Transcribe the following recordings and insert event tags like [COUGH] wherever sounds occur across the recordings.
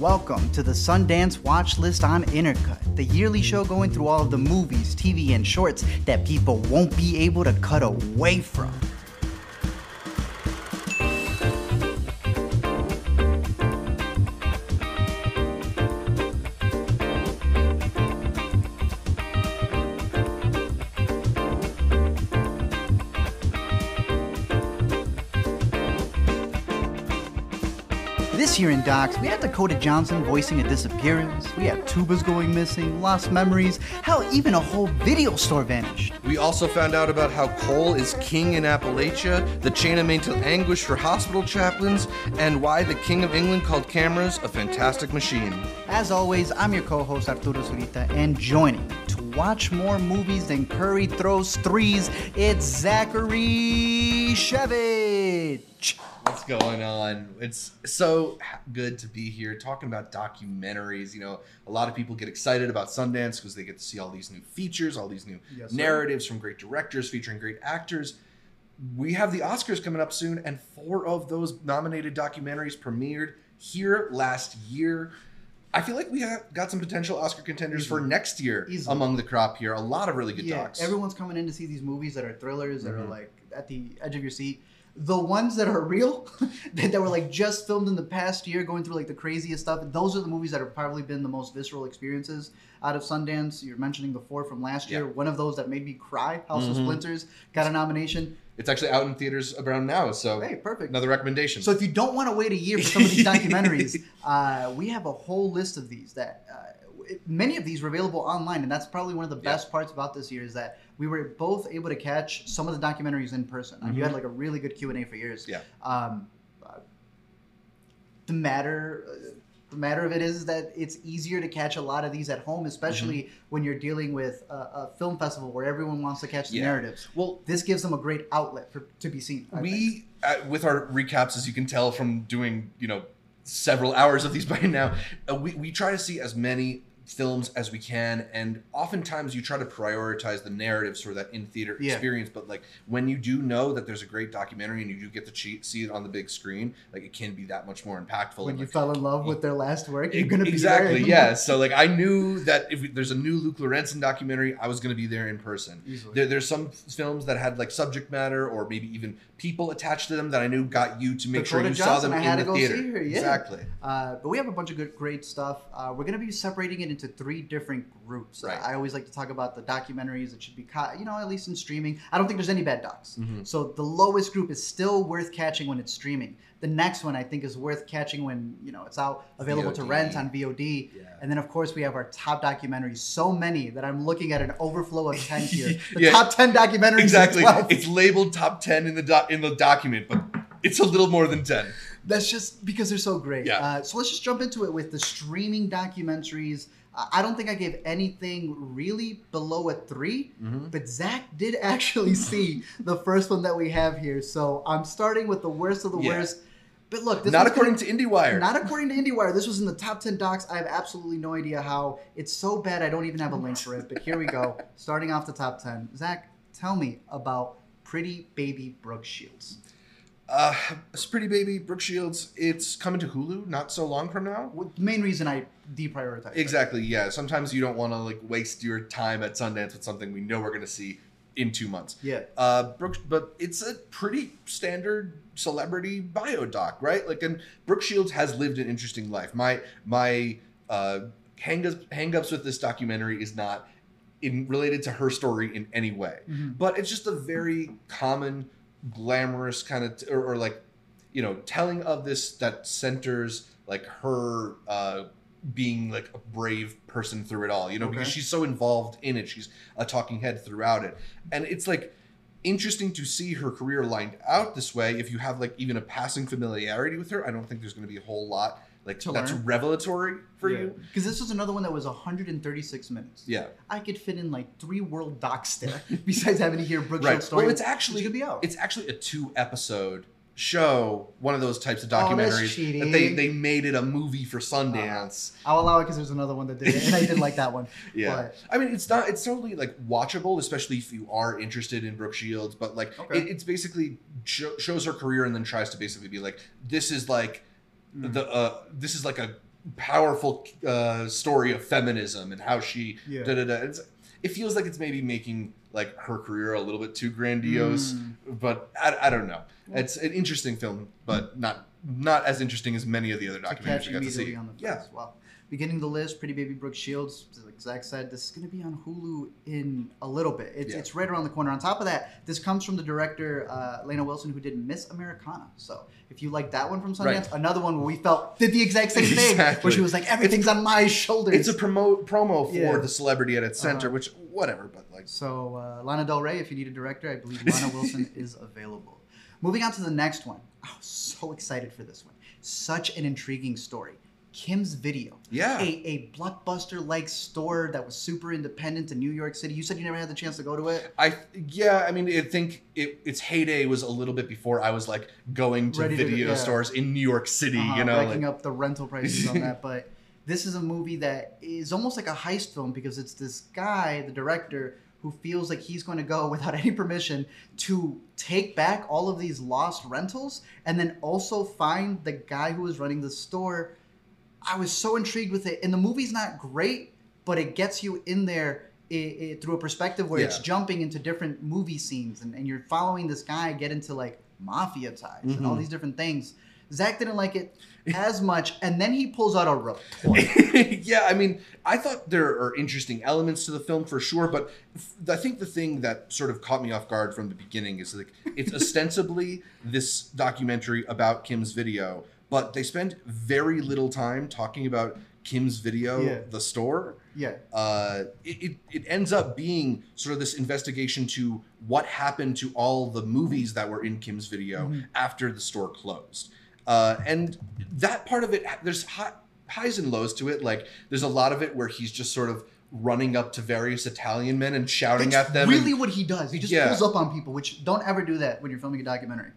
Welcome to the Sundance Watch List on Intercut, the yearly show going through all of the movies, TV, and shorts that people won't be able to cut away from. This year Docs, we had Dakota Johnson voicing a disappearance, we had tubas going missing, lost memories, hell, even a whole video store vanished. We also found out about how coal is king in Appalachia, the chain of mental anguish for hospital chaplains, and why the King of England called cameras a fantastic machine. As always, I'm your co host Arturo Zurita, and joining watch more movies than Curry throws threes, it's Zachary Shevich. What's going on? It's so good to be here talking about documentaries. You know, a lot of people get excited about Sundance because they get to see all these new features, all these new Yes, narratives from great directors featuring great actors. We have the Oscars coming up soon, and four of those nominated documentaries premiered here last year. I feel like we have got some potential Oscar contenders for next year Easily. among the crop here. A lot of really good Yeah, docs. everyone's coming in to see these movies that are thrillers, that are Mhm. like at the edge of your seat. The ones that are real, [LAUGHS] that, that were like just filmed in the past year, going through like the craziest stuff. Those are the movies that have probably been the most visceral experiences out of Sundance. You're mentioning the four from last year. Yeah. One of those that made me cry, House of Mhm. Splinters, got a nomination. It's actually out in theaters around now, so Hey, perfect. another recommendation. So if you don't want to wait a year for some of these documentaries, [LAUGHS] uh, we have a whole list of these that uh, many of these were available online, and that's probably one of the Yeah. best parts about this year is that we were both able to catch some of the documentaries in person. Uh, You had like a really good Q and A for yours. Yeah. Um, uh, the matter. The matter of it is that it's easier to catch a lot of these at home, especially Mm-hmm. when you're dealing with a, a film festival where everyone wants to catch the Yeah. narratives. well, This gives them a great outlet for to be seen. I we uh, with our recaps as you can tell from doing you know several hours of these [LAUGHS] by now uh, we, we try to see as many films as we can and oftentimes you try to prioritize the narratives for that in theater Yeah. experience but like when you do know that there's a great documentary and you do get to cheat, see it on the big screen like it can be that much more impactful when and, you like, fell in love with their last work, you're gonna be exactly yeah so like i knew that if there's a new luke lorenzen documentary i was going to be there in person Easily. there, there's some films that had like subject matter or maybe even people attached to them that i knew got you to make sure Dakota you saw them in the theater her, yeah. exactly Uh, but we have a bunch of good, great stuff. Uh, we're gonna be separating it into three different groups. Right. I always like to talk about the documentaries that should be caught, you know, at least in streaming. I don't think there's any bad docs. Mhm. So the lowest group is still worth catching when it's streaming. The next one I think is worth catching when you know it's out available to rent on VOD. Yeah. And then of course we have our top documentaries. So many that I'm looking at an overflow of ten here. [LAUGHS] The Yeah. top ten documentaries. exactly it's labeled top 10 in the doc in the document but it's a little more than 10 That's just because they're so great. Yeah. Uh, so let's just jump into it with the streaming documentaries. I don't think I gave anything really below a 3 Mhm. but Zach did [LAUGHS] actually see the first one that we have here. So I'm starting with the worst of the Yeah. worst. But look, this is not according gonna- to IndieWire. Not according to IndieWire. This was in the top 10 docs. I have absolutely no idea how. It's so bad I don't even have a link for it. But here we go. [LAUGHS] Starting off the top 10. Zach, tell me about Pretty Baby Brooke Shields. Uh, it's Pretty Baby, Brooke Shields. It's coming to Hulu not so long from now. The main reason I deprioritized it. Exactly. Yeah. Sometimes you don't want to like waste your time at Sundance with something we know we're going to see in two months. Yeah. Uh, Brooke, but it's a pretty standard celebrity bio doc, right? Like, and Brooke Shields has lived an interesting life. My my uh, hangups hangups with this documentary is not in related to her story in any way, Mhm. but it's just a very common, glamorous kind of, or, or like, you know, telling of this that centers like her. Uh, being like a brave person through it all, you know, because she's so involved in it. She's a talking head throughout it. And it's like interesting to see her career lined out this way. If you have like even a passing familiarity with her, I don't think there's going to be a whole lot like To that's learn. revelatory for you. Because this was another one that was 136 minutes. Yeah, I could fit in like three world docs there, [LAUGHS] besides having to hear Brooke right. Story. Well, it's actually be out. it's actually a two episode show, one of those types of Oh, documentaries cheating. that they they made it a movie for Sundance. Uh, I'll allow it because there's another one that did it, and I did like that one. [LAUGHS] Yeah, But I mean, it's not. It's totally like watchable, especially if you are interested in Brooke Shields. But like, Okay. it, it's basically sho- shows her career and then tries to basically be like, this is like Mm. the uh, this is like a powerful uh, story of feminism and how she Yeah. da da da. It's, it feels like it's maybe making like her career a little bit too grandiose, Mm. but I, I don't know. It's an interesting film, but not not as interesting as many of the other documentaries we got to see. Yeah. Well, beginning the list, Pretty Baby Brooke Shields, like Zach said, this is going to be on Hulu in a little bit. It's, Yeah. it's right around the corner. On top of that, this comes from the director uh, Lana Wilson, who did Miss Americana. So if you like that one from Sundance, Right. another one where we felt did the exact same thing, where she was like, everything's on my shoulders. It's a promo promo for Yeah. the celebrity at its center, Uh-huh. which whatever, but like So uh, Lana Del Rey, if you need a director, I believe Lana [LAUGHS] Wilson is available. Moving on to the next one. I was so excited for this one. Such an intriguing story. Kim's Video. Yeah. A, a blockbuster like store that was super independent in New York City. You said you never had the chance to go to it. I yeah, I mean, I think it, its heyday was a little bit before I was like going to Ready to- video yeah. stores in New York City. Uh-huh, you know, like, up the rental prices on that. [LAUGHS] But this is a movie that is almost like a heist film because it's this guy, the director, who feels like he's going to go [LAUGHS] without any permission to take back all of these lost rentals and then also find the guy who was running the store. I was so intrigued with it, and the movie's not great, but it gets you in there. i i through a perspective where it's jumping into different movie scenes and, and you're following this guy get into like mafia ties and all Mhm. these different things Zach didn't like it [LAUGHS] as much, and then he pulls out a report. [LAUGHS] yeah, I mean, I thought there are interesting elements to the film for sure, but I think the thing that sort of caught me off guard from the beginning is like it's [LAUGHS] ostensibly this documentary about Kim's video, but they spend very little time talking about Kim's video, Yeah. the store. yeah, uh, it, it, it ends up being sort of this investigation to what happened to all the movies that were in Kim's video Mhm. after the store closed. Uh, and that part of it, there's hi- highs and lows to it. Like, there's a lot of it where he's just sort of running up to various Italian men and shouting That's at them. really and- what he does. He just Yeah. pulls up on people, which don't ever do that when you're filming a documentary.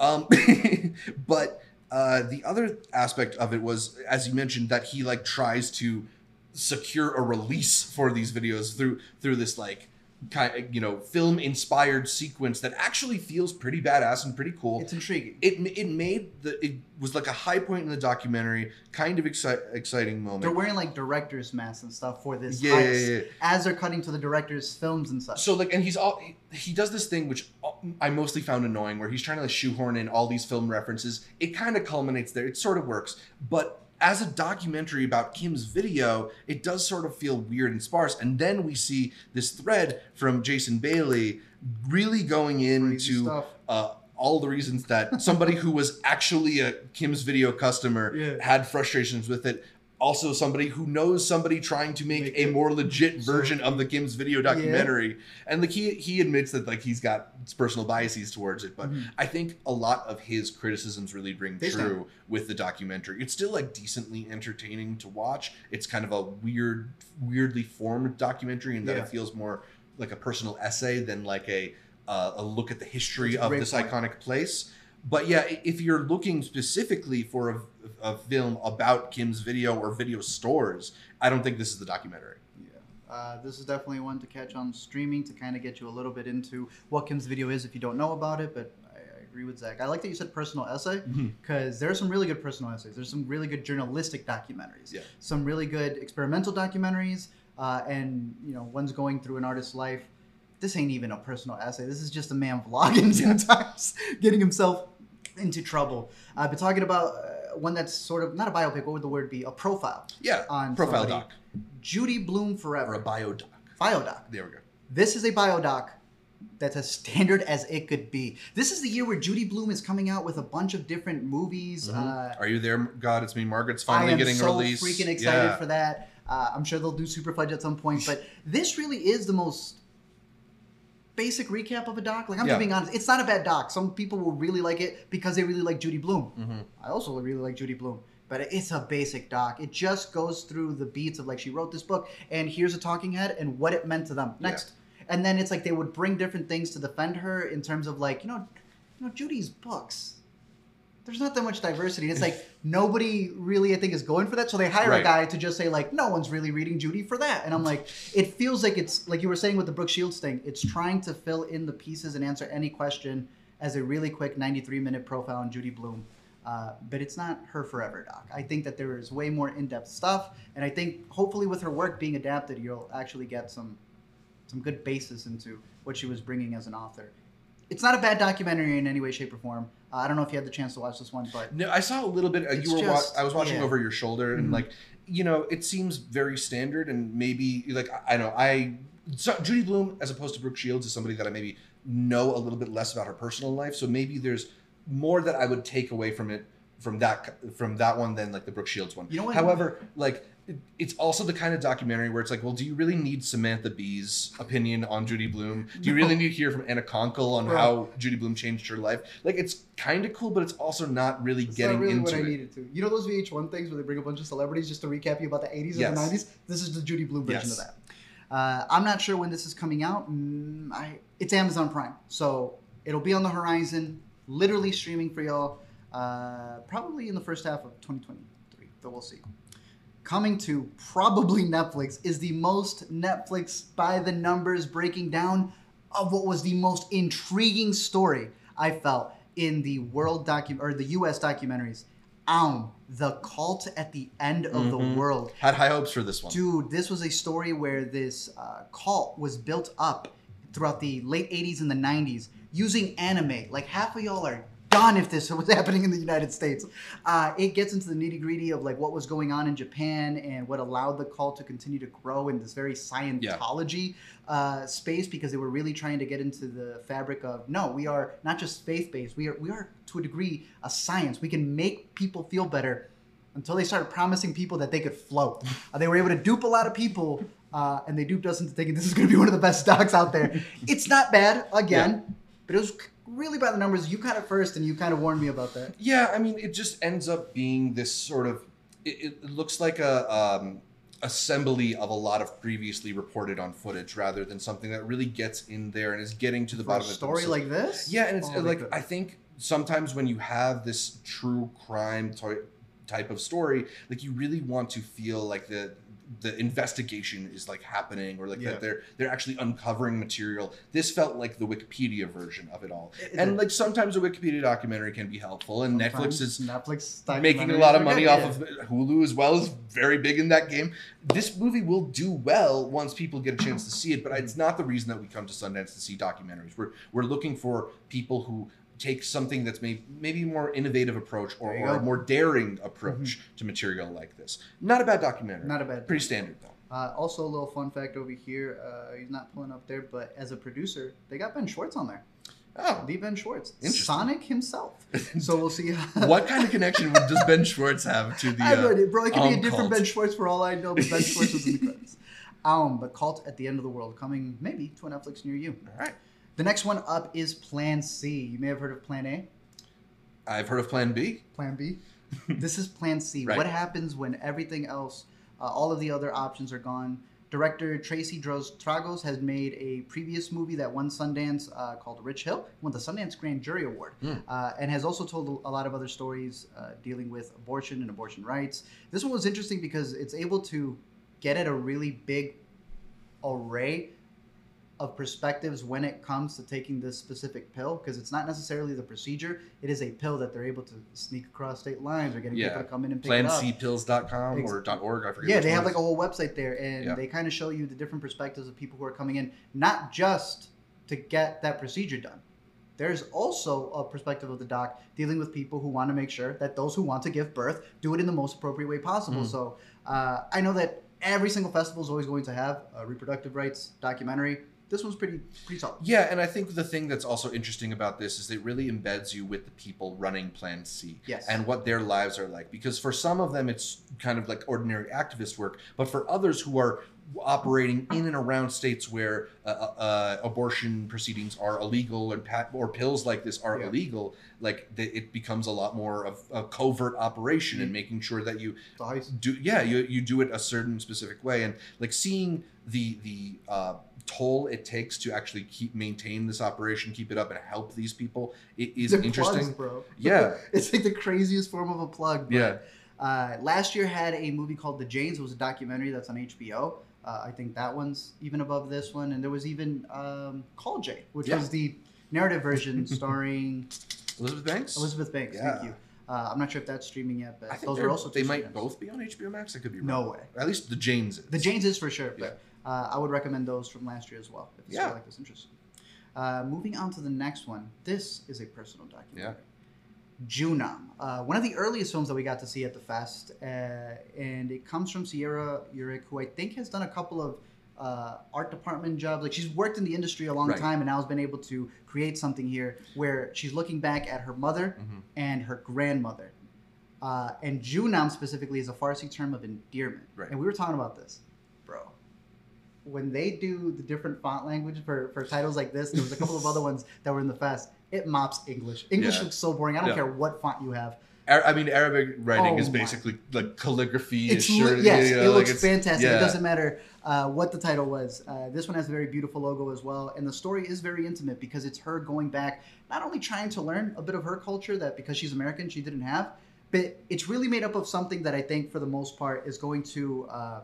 Um, [LAUGHS] but uh, the other aspect of it was, as you mentioned, that he like tries to secure a release for these videos through through this like kind of, you know film inspired sequence that actually feels pretty badass and pretty cool. It's intriguing. it it made the it was like a high point in the documentary, kind of exci- exciting moment. They're wearing like director's masks and stuff for this Yeah, yeah, yeah, as they're cutting to the director's films and such. So like, and he's all he, he does this thing which I mostly found annoying, where he's trying to like, shoehorn in all these film references. It kind of culminates there. It sort of works, but as a documentary about Kim's video, it does sort of feel weird and sparse. And then we see this thread from Jason Bailey really going into uh, all the reasons that somebody who was actually a Kim's video customer [LAUGHS] Yeah. had frustrations with it. Also, somebody who knows somebody trying to make, Make a more legit version of the Kim's video documentary, and like he he admits that like he's got personal biases towards it, but Mhm. I think a lot of his criticisms really ring They true with the documentary. It's still like decently entertaining to watch. It's kind of a weird, weirdly formed documentary, in that Yeah. it feels more like a personal essay than like a uh, a look at the history of this point. iconic place. But yeah, if you're looking specifically for a, a film about Kim's video or video stores, I don't think this is the documentary. Yeah. Uh, this is definitely one to catch on streaming to kind of get you a little bit into what Kim's video is if you don't know about it. But I, I agree with Zach. I like that you said personal essay because there are some really good personal essays. There's some really good journalistic documentaries. Yeah. Some really good experimental documentaries, uh, and you know, one's going through an artist's life. This ain't even a personal essay. This is just a man vlogging sometimes, [LAUGHS] getting himself into trouble. I've been talking about uh, one that's sort of not a biopic. What would the word be? A profile. Yeah, On profile somebody. doc Judy Blume or Forever. a bio doc. Biodoc. There we go. This is a biodoc that's as standard as it could be. This is the year where Judy Blume is coming out with a bunch of different movies. Uh, Are you there, God? It's me. Margaret's I finally am getting so a release. I'm freaking excited Yeah. for that. Uh, I'm sure they'll do Super Fudge at some point, but this really is the most basic recap of a doc. Like I'm Yeah. just being honest, it's not a bad doc. Some people will really like it because they really like Judy Blume. Mhm. I also really like Judy Blume, but it's a basic doc. It just goes through the beats of like she wrote this book, and here's a talking head and what it meant to them. Yeah. Next, and then it's like they would bring different things to defend her in terms of like you know, you know Judy's books. There's not that much diversity. It's like nobody really, I think, is going for that. So they hire a guy to just say like, no one's really reading Judy for that. And I'm like, it feels like it's like you were saying with the Brooke Shields thing. It's trying to fill in the pieces and answer any question as a really quick 93 minute profile on Judy Blume. Uh, but it's not her forever doc. I think that there is way more in-depth stuff, and I think hopefully with her work being adapted, you'll actually get some some good basis into what she was bringing as an author. It's not a bad documentary in any way, shape, or form. Uh, I don't know if you had the chance to watch this one, but No, I saw a little bit. Uh, you were. just- wa- I was watching yeah. over your shoulder, and Mhm. like, you know, it seems very standard, and maybe like I I know I. So Judy Blume, as opposed to Brooke Shields, is somebody that I maybe know a little bit less about her personal life. So maybe there's more that I would take away from it from that from that one than like the Brooke Shields one. You know what? However, like it- it's also the kind of documentary where it's like, well, do you really need Samantha Bee's opinion on Judy Blume? Do you really need to hear from Anna Konkle on Bro. how Judy Blume changed her life? Like, it's kind of cool, but it's also not really It's getting not really into what I it. needed to. You know those VH1 things where they bring a bunch of celebrities just to recap you about the 80s Yes. and the 90s? This is the Judy Blume version Yes. of that. Uh, I'm not sure when this is coming out. Mm, I, it's Amazon Prime, so it'll be on the horizon, literally streaming for y'all, uh, probably in the first half of 2023. But we'll see. Coming to probably Netflix is the most Netflix by the numbers breaking down of what was the most intriguing story I felt in the world docu or the U.S. documentaries. Um, the cult at the end of the Mhm. world. Had high hopes for this one. Dude, this was a story where this uh, cult was built up throughout the late 80s and the 90s using anime. Like half of y'all are done if this [LAUGHS] was happening in the United States. Uh, it gets into the nitty gritty of like what was going on in Japan and what allowed the cult to continue to grow in this very Scientology uh, space because they were really trying to get into the fabric of no, we are not just faith based. We are we are to a degree a science. We can make people feel better until they started promising people that they could float. Uh, they were able to dupe a lot of people, uh, and they duped us into thinking this is going to be one of the best stocks out there. [LAUGHS] it's not bad, again, but it was really by the numbers. You kind of first, and you kind of warned me about that. Yeah, I mean, it just ends up being this sort of. It, it looks like a um, assembly of a lot of previously reported on footage, rather than something that really gets in there and is getting to the For a bottom of it. story like this, Yeah, and it's Oh, like. I think sometimes when you have this true crime ty- type of story, like you really want to feel like the the investigation is like happening or like Yeah. that they're they're actually uncovering material. This felt like the Wikipedia version of it all. It- and it- like sometimes a Wikipedia documentary can be helpful and Netflix is Netflix making a lot of money off of Hulu as well is very big in that game. This movie will do well once people get a chance to see it, but it's not the reason that we come to Sundance to see documentaries. We're we're looking for people who take something that's maybe maybe more innovative approach or, or a. Mm-hmm. more daring approach to material like this. Not a bad documentary. Not a bad. Pretty standard though. Uh, also, a little fun fact over here. Uh, he's not pulling up there, but as a producer, they got Ben Schwartz on there. Oh, The Ben Schwartz, Sonic himself. [LAUGHS] So we'll see. what kind of connection would- [LAUGHS] does Ben Schwartz have to the? I Uh, idea, bro. It could be a um, different cult. Ben Schwartz for all I know, but Ben Schwartz was in the [LAUGHS] credits. Um, but Cult at the End of the World coming maybe to a Netflix near you. all right, The next one up is Plan C. You may have heard of Plan A, I've heard of Plan B. Plan B. [LAUGHS] this is Plan C. Right. What happens when everything else, uh, all of the other options are gone? Director Tracy Droz Tragos has made a previous movie that won Sundance uh, called Rich Hill, won the Sundance Grand Jury Award, Hmm. uh, and has also told a lot of other stories uh, dealing with abortion and abortion rights. This one was interesting because it's able to get at a really big array of perspectives when it comes to taking this specific pill because it's not necessarily the procedure it is a pill that they're able to sneak across state lines or getting Yeah. people to come in and pick it up PlanCpills.com Ex- or .org. I forget. yeah they have like a whole website there and Yeah. they kind of show you the different perspectives of people who are coming in not just to get that procedure done there's also a perspective of the doc dealing with people who want to make sure that those who want to give birth do it in the most appropriate way possible Mm. so uh, i know that every single festival is always going to have a reproductive rights documentary this one's pretty pretty solid Yeah, and I think the thing that's also interesting about this is it really embeds you with the people running Plan C Yes. and what their lives are like. Because for some of them, it's kind of like ordinary activist work, but for others who are operating in and around states where uh, uh, uh, abortion proceedings are illegal and pat- or pills like this are Yeah. illegal, like it becomes a lot more of a covert operation and Mhm. making sure that you do yeah you, you do it a certain specific way and like seeing the the uh, toll it takes to actually keep maintain this operation keep it up and help these people it is They're interesting plugs, bro. Yeah. [LAUGHS] it's like the craziest form of a plug. But, Yeah. Uh, last year had a movie called The Janes. It was a documentary that's on HBO. Uh, I think that one's even above this one. And there was even um, Call J, which Yeah. was the narrative version [LAUGHS] starring elizabeth banks Elizabeth Banks. Yeah. Thank you. Uh, I'm not sure if that's streaming yet, but those are also they might streamers. both be on HBO Max. I could be wrong. No way. At least the Janes. Is. The Janes is for sure, but uh, I would recommend those from last year as well. If you Yeah. like this interesting. Uh, moving on to the next one. This is a personal documentary. Joonam, uh, one of the earliest films that we got to see at the fest, uh, and it comes from Sierra Urich, who I think has done a couple of uh, art department jobs. Like she's worked in the industry a long Right. time, and now has been able to create something here where she's looking back at her mother Mhm. and her grandmother. Uh, and Joonam specifically is a Farsi term of endearment. Right. And we were talking about this, bro. When they do the different font language for, for titles like this, there was a couple of other ones that were in the fest. It mops English. English Yeah. looks so boring. I don't Yeah. care what font you have. I mean, Arabic writing Oh is my. basically like calligraphy. It's sure- yes, you know, it like looks it's- fantastic. It doesn't matter uh, what the title was. Uh, this one has a very beautiful logo as well, and the story is very intimate because it's her going back, not only trying to learn a bit of her culture that because she's American she didn't have, but it's really made up of something that I think for the most part is going to uh,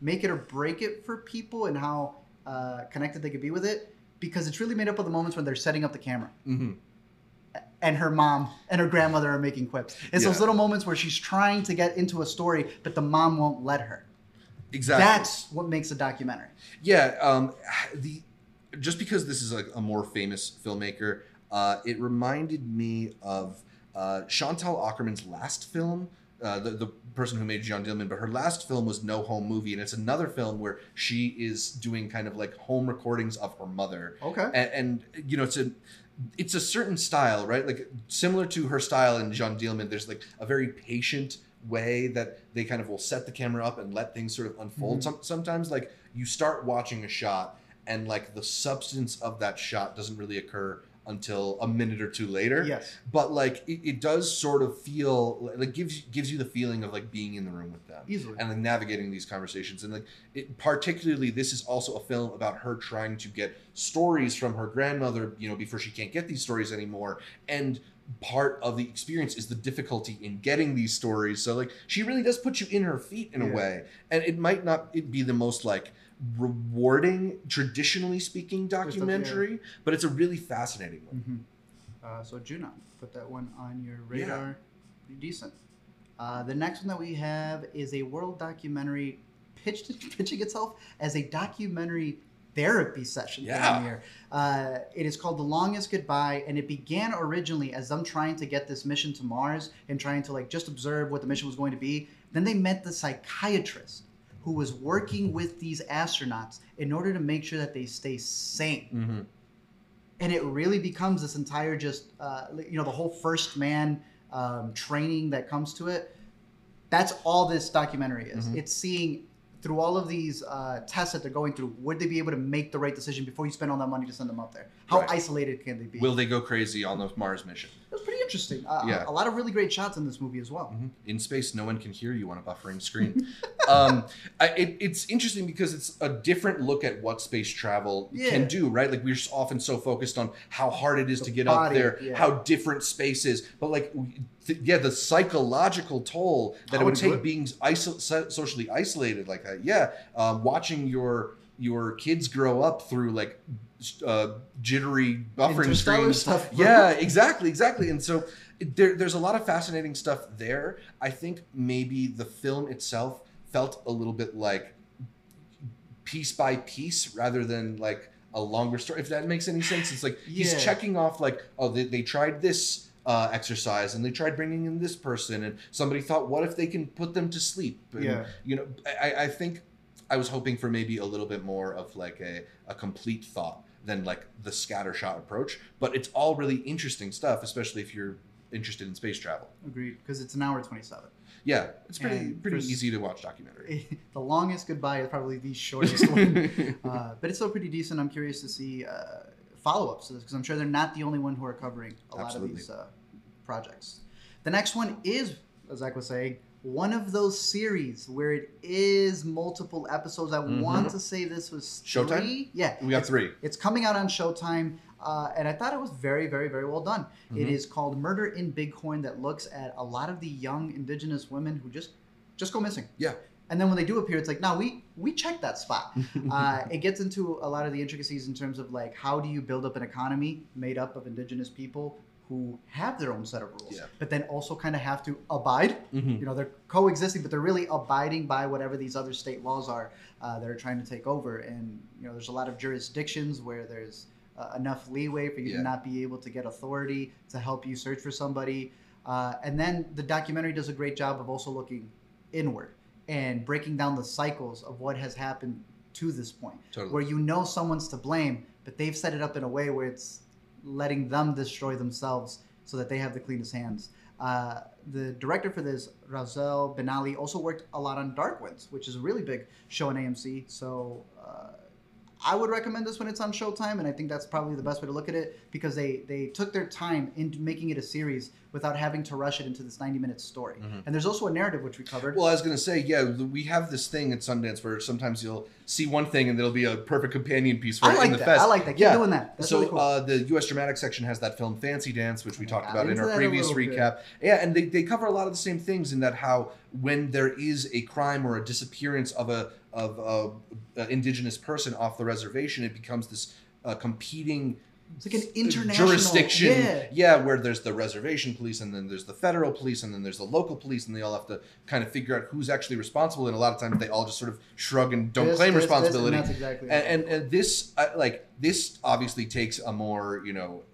make it or break it for people and how uh, connected they could be with it. Because it's really made up of the moments when they're setting up the camera Mhm. and her mom and her grandmother are making quips. It's those little moments where she's trying to get into a story, but the mom won't let her. Exactly. That's what makes a documentary. Yeah, um, the just because this is a, a more famous filmmaker, uh, it reminded me of uh, Chantal Akerman's last film. Uh, the, the person who made Jeanne Dielman, but her last film was No Home Movie, and it's another film where she is doing kind of like home recordings of her mother, Okay. and, and you know it's a it's a certain style right like similar to her style in Jeanne Dielman, there's like a very patient way that they kind of will set the camera up and let things sort of unfold Mhm. Some, sometimes like you start watching a shot and like the substance of that shot doesn't really occur until a minute or two later Yes. but like it, it does sort of feel like gives gives you the feeling of like being in the room with them Easily. and like navigating these conversations and like it particularly this is also a film about her trying to get stories from her grandmother you know before she can't get these stories anymore and part of the experience is the difficulty in getting these stories so like she really does put you in her feet in Yeah. a way and it might not it be the most like rewarding traditionally speaking yeah. documentary but it's a really fascinating one hmm Uh, so Juno, put that one on your radar. Pretty decent. Uh, the next one that we have is a world documentary pitched [LAUGHS] pitching itself as a documentary therapy session Yeah. down here. Uh, it is called The Longest Goodbye, and it began originally as them trying to get this mission to Mars and trying to like just observe what the mission was going to be. Then they met the psychiatrist who was working with these astronauts in order to make sure that they stay sane mm-hmm. and it really becomes this entire just uh, you know the whole first man um, training that comes to it that's all this documentary is Mhm. it's seeing through all of these uh, tests that they're going through would they be able to make the right decision before you spend all that money to send them up there how Right. isolated can they be will they go crazy on the mars mission it was pretty interesting uh, Yeah. a lot of really great shots in this movie as well Mhm. In space, no one can hear you on a buffering screen. [LAUGHS] um, I, it, it's interesting because it's a different look at what space travel Yeah. can do, right? Like we're just often so focused on how hard it is The to get up there, yeah. how different space is, but like, th- yeah, the psychological toll that How it would take would- being iso- so- socially isolated like that. Yeah, um, watching your your kids grow up through like uh, jittery buffering screens. stuff. Yeah, exactly, exactly. And so there, there's a lot of fascinating stuff there. I think maybe the film itself felt a little bit like piece by piece rather than like a longer story. If that makes any sense, it's like he's checking off like, oh, they, they tried this uh, exercise and they tried bringing in this person, and somebody thought, what if they can put them to sleep? And, Yeah. you know, I, I think I was hoping for maybe a little bit more of like a, a complete thought than like the scattershot approach. But it's all really interesting stuff, especially if you're interested in space travel. agreed because it's an hour 27 Yeah, it's pretty And pretty easy to watch documentary. [LAUGHS] the longest goodbye is probably the shortest one [LAUGHS] uh, but it's still pretty decent. I'm curious to see uh, follow-ups to this because I'm sure they're not the only one who are covering a lot of these uh, projects. The next one is, as Zach was saying, one of those series where it is multiple episodes. I Mhm. want to say this was Showtime? three. Yeah, we got it's, three. it's coming out on Showtime, uh, and I thought it was very, very, very well done. It Mhm. is called Murder in Big Horn that looks at a lot of the young indigenous women who just just go missing. Yeah. And then when they do appear, it's like, no, we we checked that spot. [LAUGHS] uh, it gets into a lot of the intricacies in terms of like how do you build up an economy made up of indigenous people who have their own set of rules, Yeah. but then also kind of have to abide. Mhm. You know, they're coexisting, but they're really abiding by whatever these other state laws are uh, that are trying to take over. And you know, there's a lot of jurisdictions where there's uh, enough leeway for you Yeah. to not be able to get authority to help you search for somebody. Uh, and then the documentary does a great job of also looking inward and breaking down the cycles of what has happened to this point, Totally. where you know someone's to blame, but they've set it up in a way where it's letting them destroy themselves so that they have the cleanest hands. Uh, the director for this, Razelle Benally, also worked a lot on Dark Winds, which is a really big show on AMC. So uh, I would recommend this when it's on Showtime, and I think that's probably the best way to look at it because they they took their time in making it a series without having to rush it into this 90 minute story. And there's also a narrative which we covered. Well, I was gonna say, yeah, we have this thing at Sundance where sometimes you'll see one thing and there'll be a perfect companion piece for I it like in the that. fest. I like that. Keep yeah. doing that. That's so really cool. uh, the U.S. Dramatic section has that film Fancy Dance, which we talked about in our previous bit. recap. Yeah, and they, they cover a lot of the same things in that how when there is a crime or a disappearance of a of a, a indigenous person off the reservation, it becomes this uh, competing it's like an international jurisdiction. Yeah. where there's the reservation police and then there's the federal police and then there's the local police and they all have to kind of figure out who's actually responsible. And a lot of times they all just sort of shrug and don't This, claim this, this, and responsibility. that's exactly and, and and this uh, like this obviously takes a more you know uh,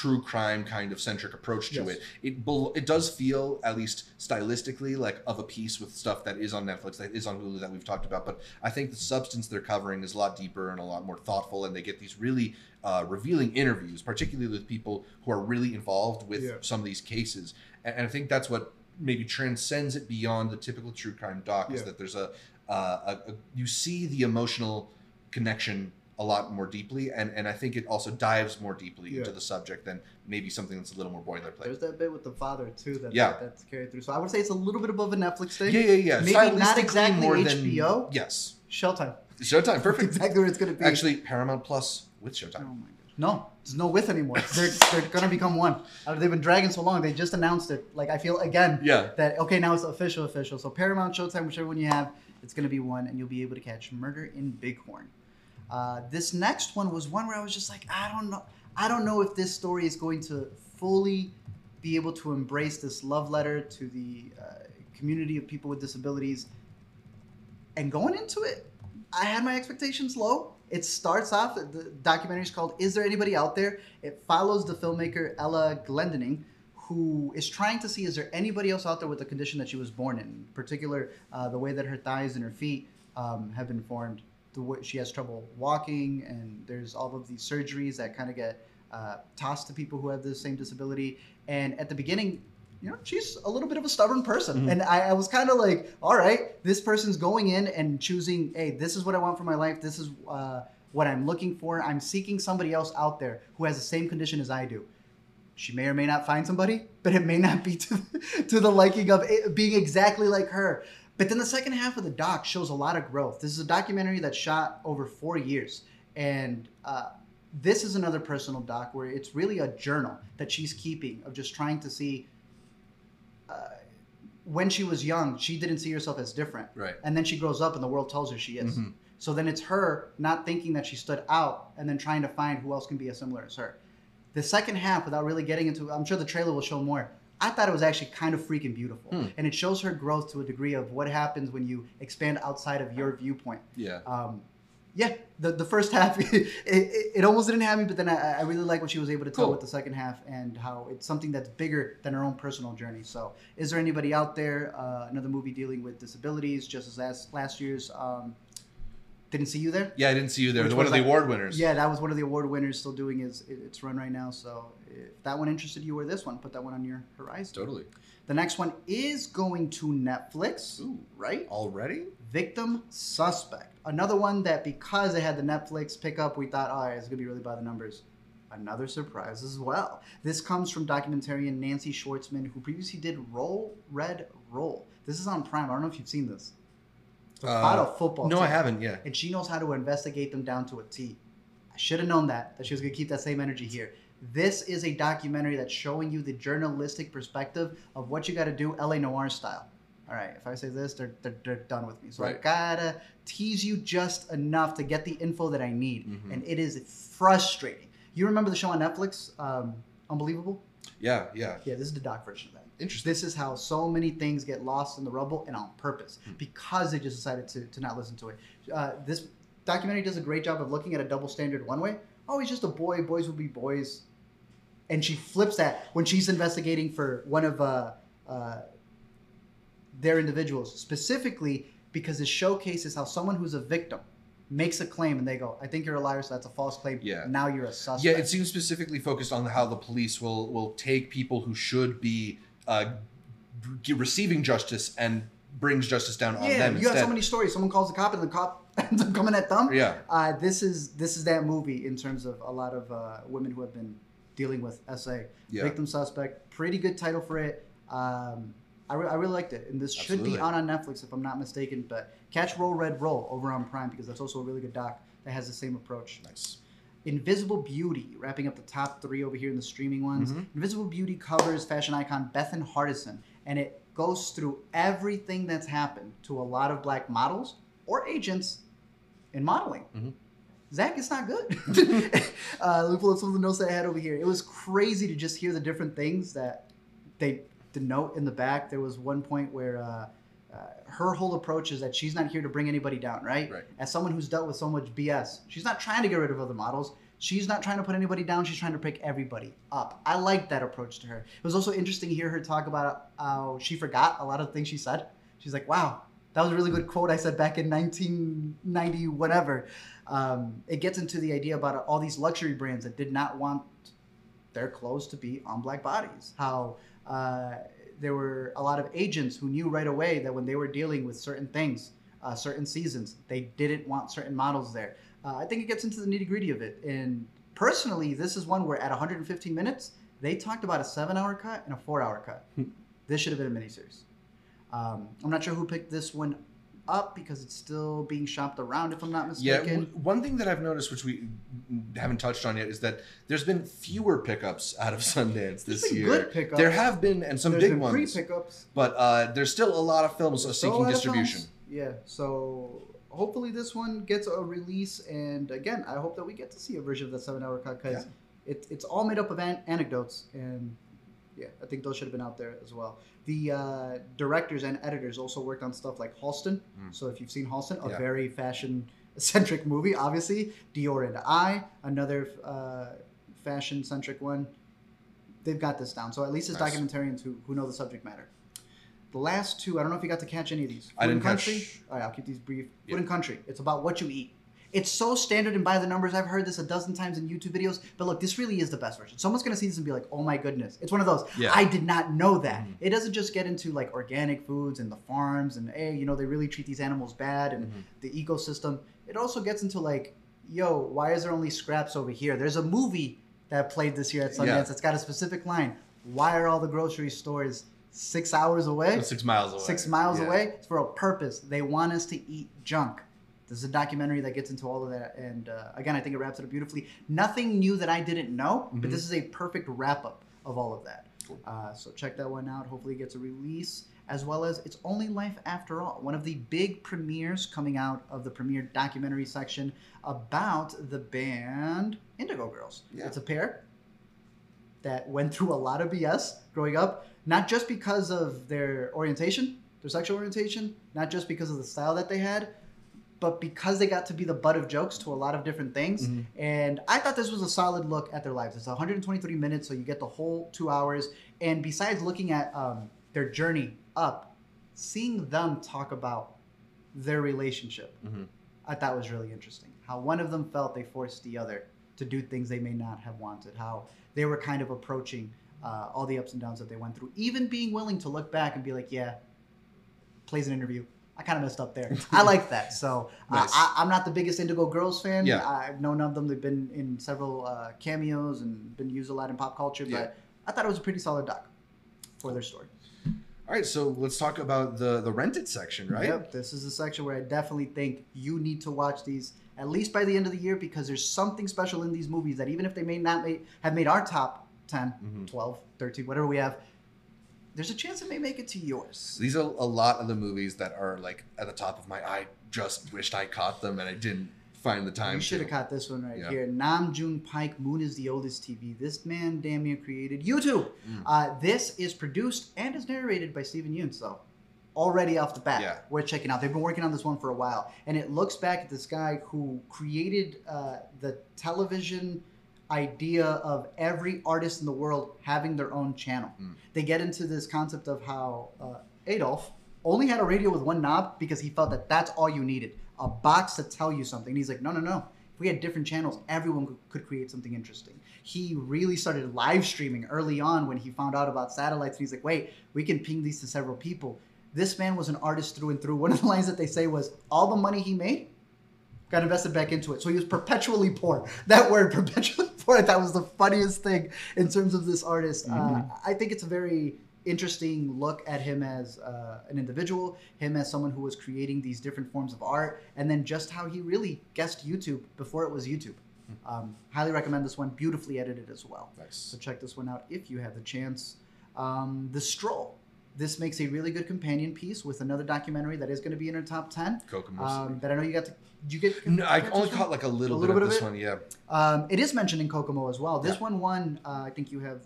true crime kind of centric approach to Yes. it it bel- it does feel at least stylistically like of a piece with stuff that is on Netflix that is on Hulu that we've talked about but I think the substance they're covering is a lot deeper and a lot more thoughtful and they get these really uh, revealing interviews particularly with people who are really involved with Yeah. some of these cases and, and I think that's what maybe transcends it beyond the typical true crime doc is that there's a, uh, a, a you see the emotional connection a lot more deeply and and I think it also dives more deeply Yeah. into the subject than maybe something that's a little more boilerplate. There's that bit with the father too that, Yeah. that- that's carried through. So I would say it's a little bit above a Netflix thing. Yeah, yeah, yeah. Maybe not exactly more HBO. Than, yes. Showtime. Showtime, [LAUGHS] That's perfect. exactly where it's gonna be. Actually, Paramount Plus with Showtime. Oh my gosh. No, there's no with anymore. [LAUGHS] They're, they're gonna become one. Uh, they've been dragging so long. They just announced it. Like I feel again Yeah. that okay now it's official, official. So Paramount, Showtime, whichever one you have, it's gonna be one, and you'll be able to catch Murder in Big Horn. Uh, this next one was one where I was just like, I don't know, I don't know if this story is going to fully be able to embrace this love letter to the uh, community of people with disabilities. And going into it, I had my expectations low. It starts off, the documentary is called Is There Anybody Out There? It follows the filmmaker Ella Glendining, who is trying to see is there anybody else out there with the condition that she was born in, in particular, uh, the way that her thighs and her feet um, have been formed. The way she has trouble walking, and there's all of these surgeries that kind of get uh, tossed to people who have the same disability. And at the beginning, you know, she's a little bit of a stubborn person. Mhm. And I, I was kind of like, all right, this person's going in and choosing, hey, this is what I want for my life. This is uh, what I'm looking for. I'm seeking somebody else out there who has the same condition as I do. She may or may not find somebody, but it may not be to, [LAUGHS] to the liking of being exactly like her. But then the second half of the doc shows a lot of growth. This is a documentary that shot over four years. And uh, this is another personal doc where it's really a journal that she's keeping of just trying to see uh, when she was young, she didn't see herself as different. Right. And then she grows up and the world tells her she is. Mhm. So then it's her not thinking that she stood out and then trying to find who else can be as similar as her. The second half, without really getting into I'm sure the trailer will show more. I thought it was actually kind of freaking beautiful. Hmm. And it shows her growth to a degree of what happens when you expand outside of your viewpoint. Yeah. Um, yeah, the, the first half, [LAUGHS] it, it, it almost didn't have me, but then I, I really like what she was able to tell Cool. with the second half and how it's something that's bigger than her own personal journey. So, is there anybody out there, uh, another movie dealing with disabilities, just as last, last year's um, Didn't See You There? Yeah, I didn't see you there. Which One of was the award winners. Yeah, that was one of the award winners still doing his, its run right now. So, if that one interested you or this one, put that one on your horizon. Totally. The next one is going to Netflix, Ooh. right? Already? Victim Suspect. Another one that because it had the Netflix pickup, we thought, all right, it's going to be really by the numbers. Another surprise as well. This comes from documentarian Nancy Schwartzman, who previously did Roll Red Roll. This is on Prime. I don't know if you've seen this. It's about Uh, a football No, team. I haven't. Yeah. And she knows how to investigate them down to a T. I should have known that, that she was going to keep that same energy here. This is a documentary that's showing you the journalistic perspective of what you got to do LA Noir style. All right, if I say this, they're, they're, they're done with me. So I gotta tease you just enough to get the info that I need. Mhm. And it is frustrating. You remember the show on Netflix, um, Unbelievable. Yeah, yeah. Yeah, this is the doc version of that. Interesting. This is how so many things get lost in the rubble and on purpose Hmm. because they just decided to, to not listen to it. Uh, this documentary does a great job of looking at a double standard one way. Oh, he's just a boy. Boys will be boys. And she flips that when she's investigating for one of uh, uh, their individuals, specifically because it showcases how someone who's a victim makes a claim and they go, I think you're a liar, so that's a false claim. Yeah. Now you're a suspect. Yeah, it seems specifically focused on how the police will will take people who should be uh, receiving justice and brings justice down on yeah, them you instead. have so many stories. Someone calls the cop, and the cop [LAUGHS] ends up coming at them. yeah, Uh, this is this is that movie in terms of a lot of uh, women who have been dealing with SA. Yeah. Victim suspect. Pretty good title for it. Um, I, re- I really liked it, and this should be Absolutely. out on Netflix if I'm not mistaken. But catch Roll Red Roll over on Prime because that's also a really good doc that has the same approach. nice. Invisible Beauty, wrapping up the top three over here in the streaming ones. Mhm. Invisible Beauty covers fashion icon Bethann Hardison, and it goes through everything that's happened to a lot of black models or agents in modeling. Mhm. Zach, it's not good. [LAUGHS] [LAUGHS] uh, let me pull up some of the notes that I had over here. It was crazy to just hear the different things that they denote in the back. There was one point where uh, uh, her whole approach is that she's not here to bring anybody down, right? Right. As someone who's dealt with so much BS, she's not trying to get rid of other models. She's not trying to put anybody down. She's trying to pick everybody up. I like that approach to her. It was also interesting to hear her talk about how she forgot a lot of things she said. She's like, wow, that was a really good quote I said back in 1990, whatever. Um, it gets into the idea about all these luxury brands that did not want their clothes to be on black bodies. How uh, there were a lot of agents who knew right away that when they were dealing with certain things, uh, certain seasons, they didn't want certain models there. Uh, I think it gets into the nitty gritty of it. And personally, this is one where at 115 minutes, they talked about a seven hour cut and a four hour cut. this should have been a miniseries. Um, I'm not sure who picked this one up because it's still being shopped around, if I'm not Yeah, mistaken. w- one thing that I've noticed, which we haven't touched on yet, is that there's been fewer pickups out of [LAUGHS] Sundance this year. There have been, and some There's big been ones, pre-pickups. but uh, there's still a lot of films a seeking distribution. films. Yeah, so hopefully this one gets a release, and again, I hope that we get to see a version of the seven-hour cut because it, it's all made up of an- anecdotes, and yeah, I think those should have been out there as well. The uh, directors and editors also worked on stuff like Halston. Mm. So if you've seen Halston, a Yeah. very fashion-centric movie, obviously. Dior and I, another uh, fashion-centric one. They've got this down. So at least it's Nice. documentarians who, who know the subject matter. The last two, I don't know if you got to catch any of these. Food I didn't Country. catch- All right, I'll keep these brief. Food and Country. It's about what you eat. It's so standard and by the numbers. I've heard this a dozen times in YouTube videos, but look, this really is the best version. Someone's gonna see this and be like, "Oh my goodness!" It's one of those. Yeah. I did not know that. Mhm. It doesn't just get into like organic foods and the farms and hey, you know, they really treat these animals bad and Mhm. the ecosystem. It also gets into like, yo, why is there only scraps over here? There's a movie that played this year at Sundance Yeah. that's got a specific line. Why are all the grocery stores six hours away? Six miles away. six miles Yeah. away. It's for a purpose. They want us to eat junk. This is a documentary that gets into all of that, and uh, again, I think it wraps it up beautifully. Nothing new that I didn't know, but Mhm. this is a perfect wrap up of all of that. Cool. Uh, so check that one out. Hopefully, it gets a release as well as It's Only Life After All, one of the big premieres coming out of the premiere documentary section about the band Indigo Girls. Yeah. It's a pair that went through a lot of BS growing up, not just because of their orientation, their sexual orientation, not just because of the style that they had, but because they got to be the butt of jokes to a lot of different things. Mhm. And I thought this was a solid look at their lives. It's 123 minutes, so you get the whole two hours. And besides looking at um, their journey up, seeing them talk about their relationship, Mhm. I thought was really interesting. How one of them felt they forced the other to do things they may not have wanted. How they were kind of approaching uh, all the ups and downs that they went through. Even being willing to look back and be like, yeah, plays an interview. I kind of messed up there. [LAUGHS] I like that. So uh, Nice. I, I'm not the biggest Indigo Girls fan. Yeah. I've known of them. They've been in several uh, cameos and been used a lot in pop culture. But Yeah. I thought it was a pretty solid doc for their story. All right, so let's talk about the the rented section, right? Yep, this is a section where I definitely think you need to watch these at least by the end of the year because there's something special in these movies that even if they may not make, have made our top 10, Mhm. 12, 13, whatever we have, there's a chance it may make it to yours. These are a lot of the movies that are like at the top of my. I just wished I caught them and I didn't find the time. You should have caught this one right Yeah. here. Nam June Paik, Moon is the oldest TV. This man damn near created YouTube. Mm. Uh, this is produced and is narrated by Steven Yeun, so already off the bat, Yeah. we're checking out. They've been working on this one for a while, and it looks back at this guy who created uh, the television idea of every artist in the world having their own channel. Mm. They get into this concept of how uh, Adolf only had a radio with one knob because he felt that that's all you needed a box to tell you something. And he's like, no, no, no. If we had different channels, everyone could, create something interesting. He really started live streaming early on when he found out about satellites. And he's like, wait, we can ping these to several people. This man was an artist through and through. [LAUGHS] One of the lines that they say was, all the money he made got invested back into it. So he was perpetually poor. [LAUGHS] That word, perpetually poor, I thought was the funniest thing in terms of this artist. Uh, I think it's a very interesting look at him as uh, an individual, him as someone who was creating these different forms of art, and then just how he really guessed YouTube before it was YouTube. Um, highly recommend this one, beautifully edited as well. Nice. So check this one out if you have the chance. Um, the Stroll. This makes a really good companion piece with another documentary that is going to be in our top ten. Kokomo Um, that I know you got to. You get? No, I only caught like a little, A little bit, bit of of this it? one. Yeah. Um, it is mentioned in Kokomo as well. This Yeah. one won. Uh, I think you have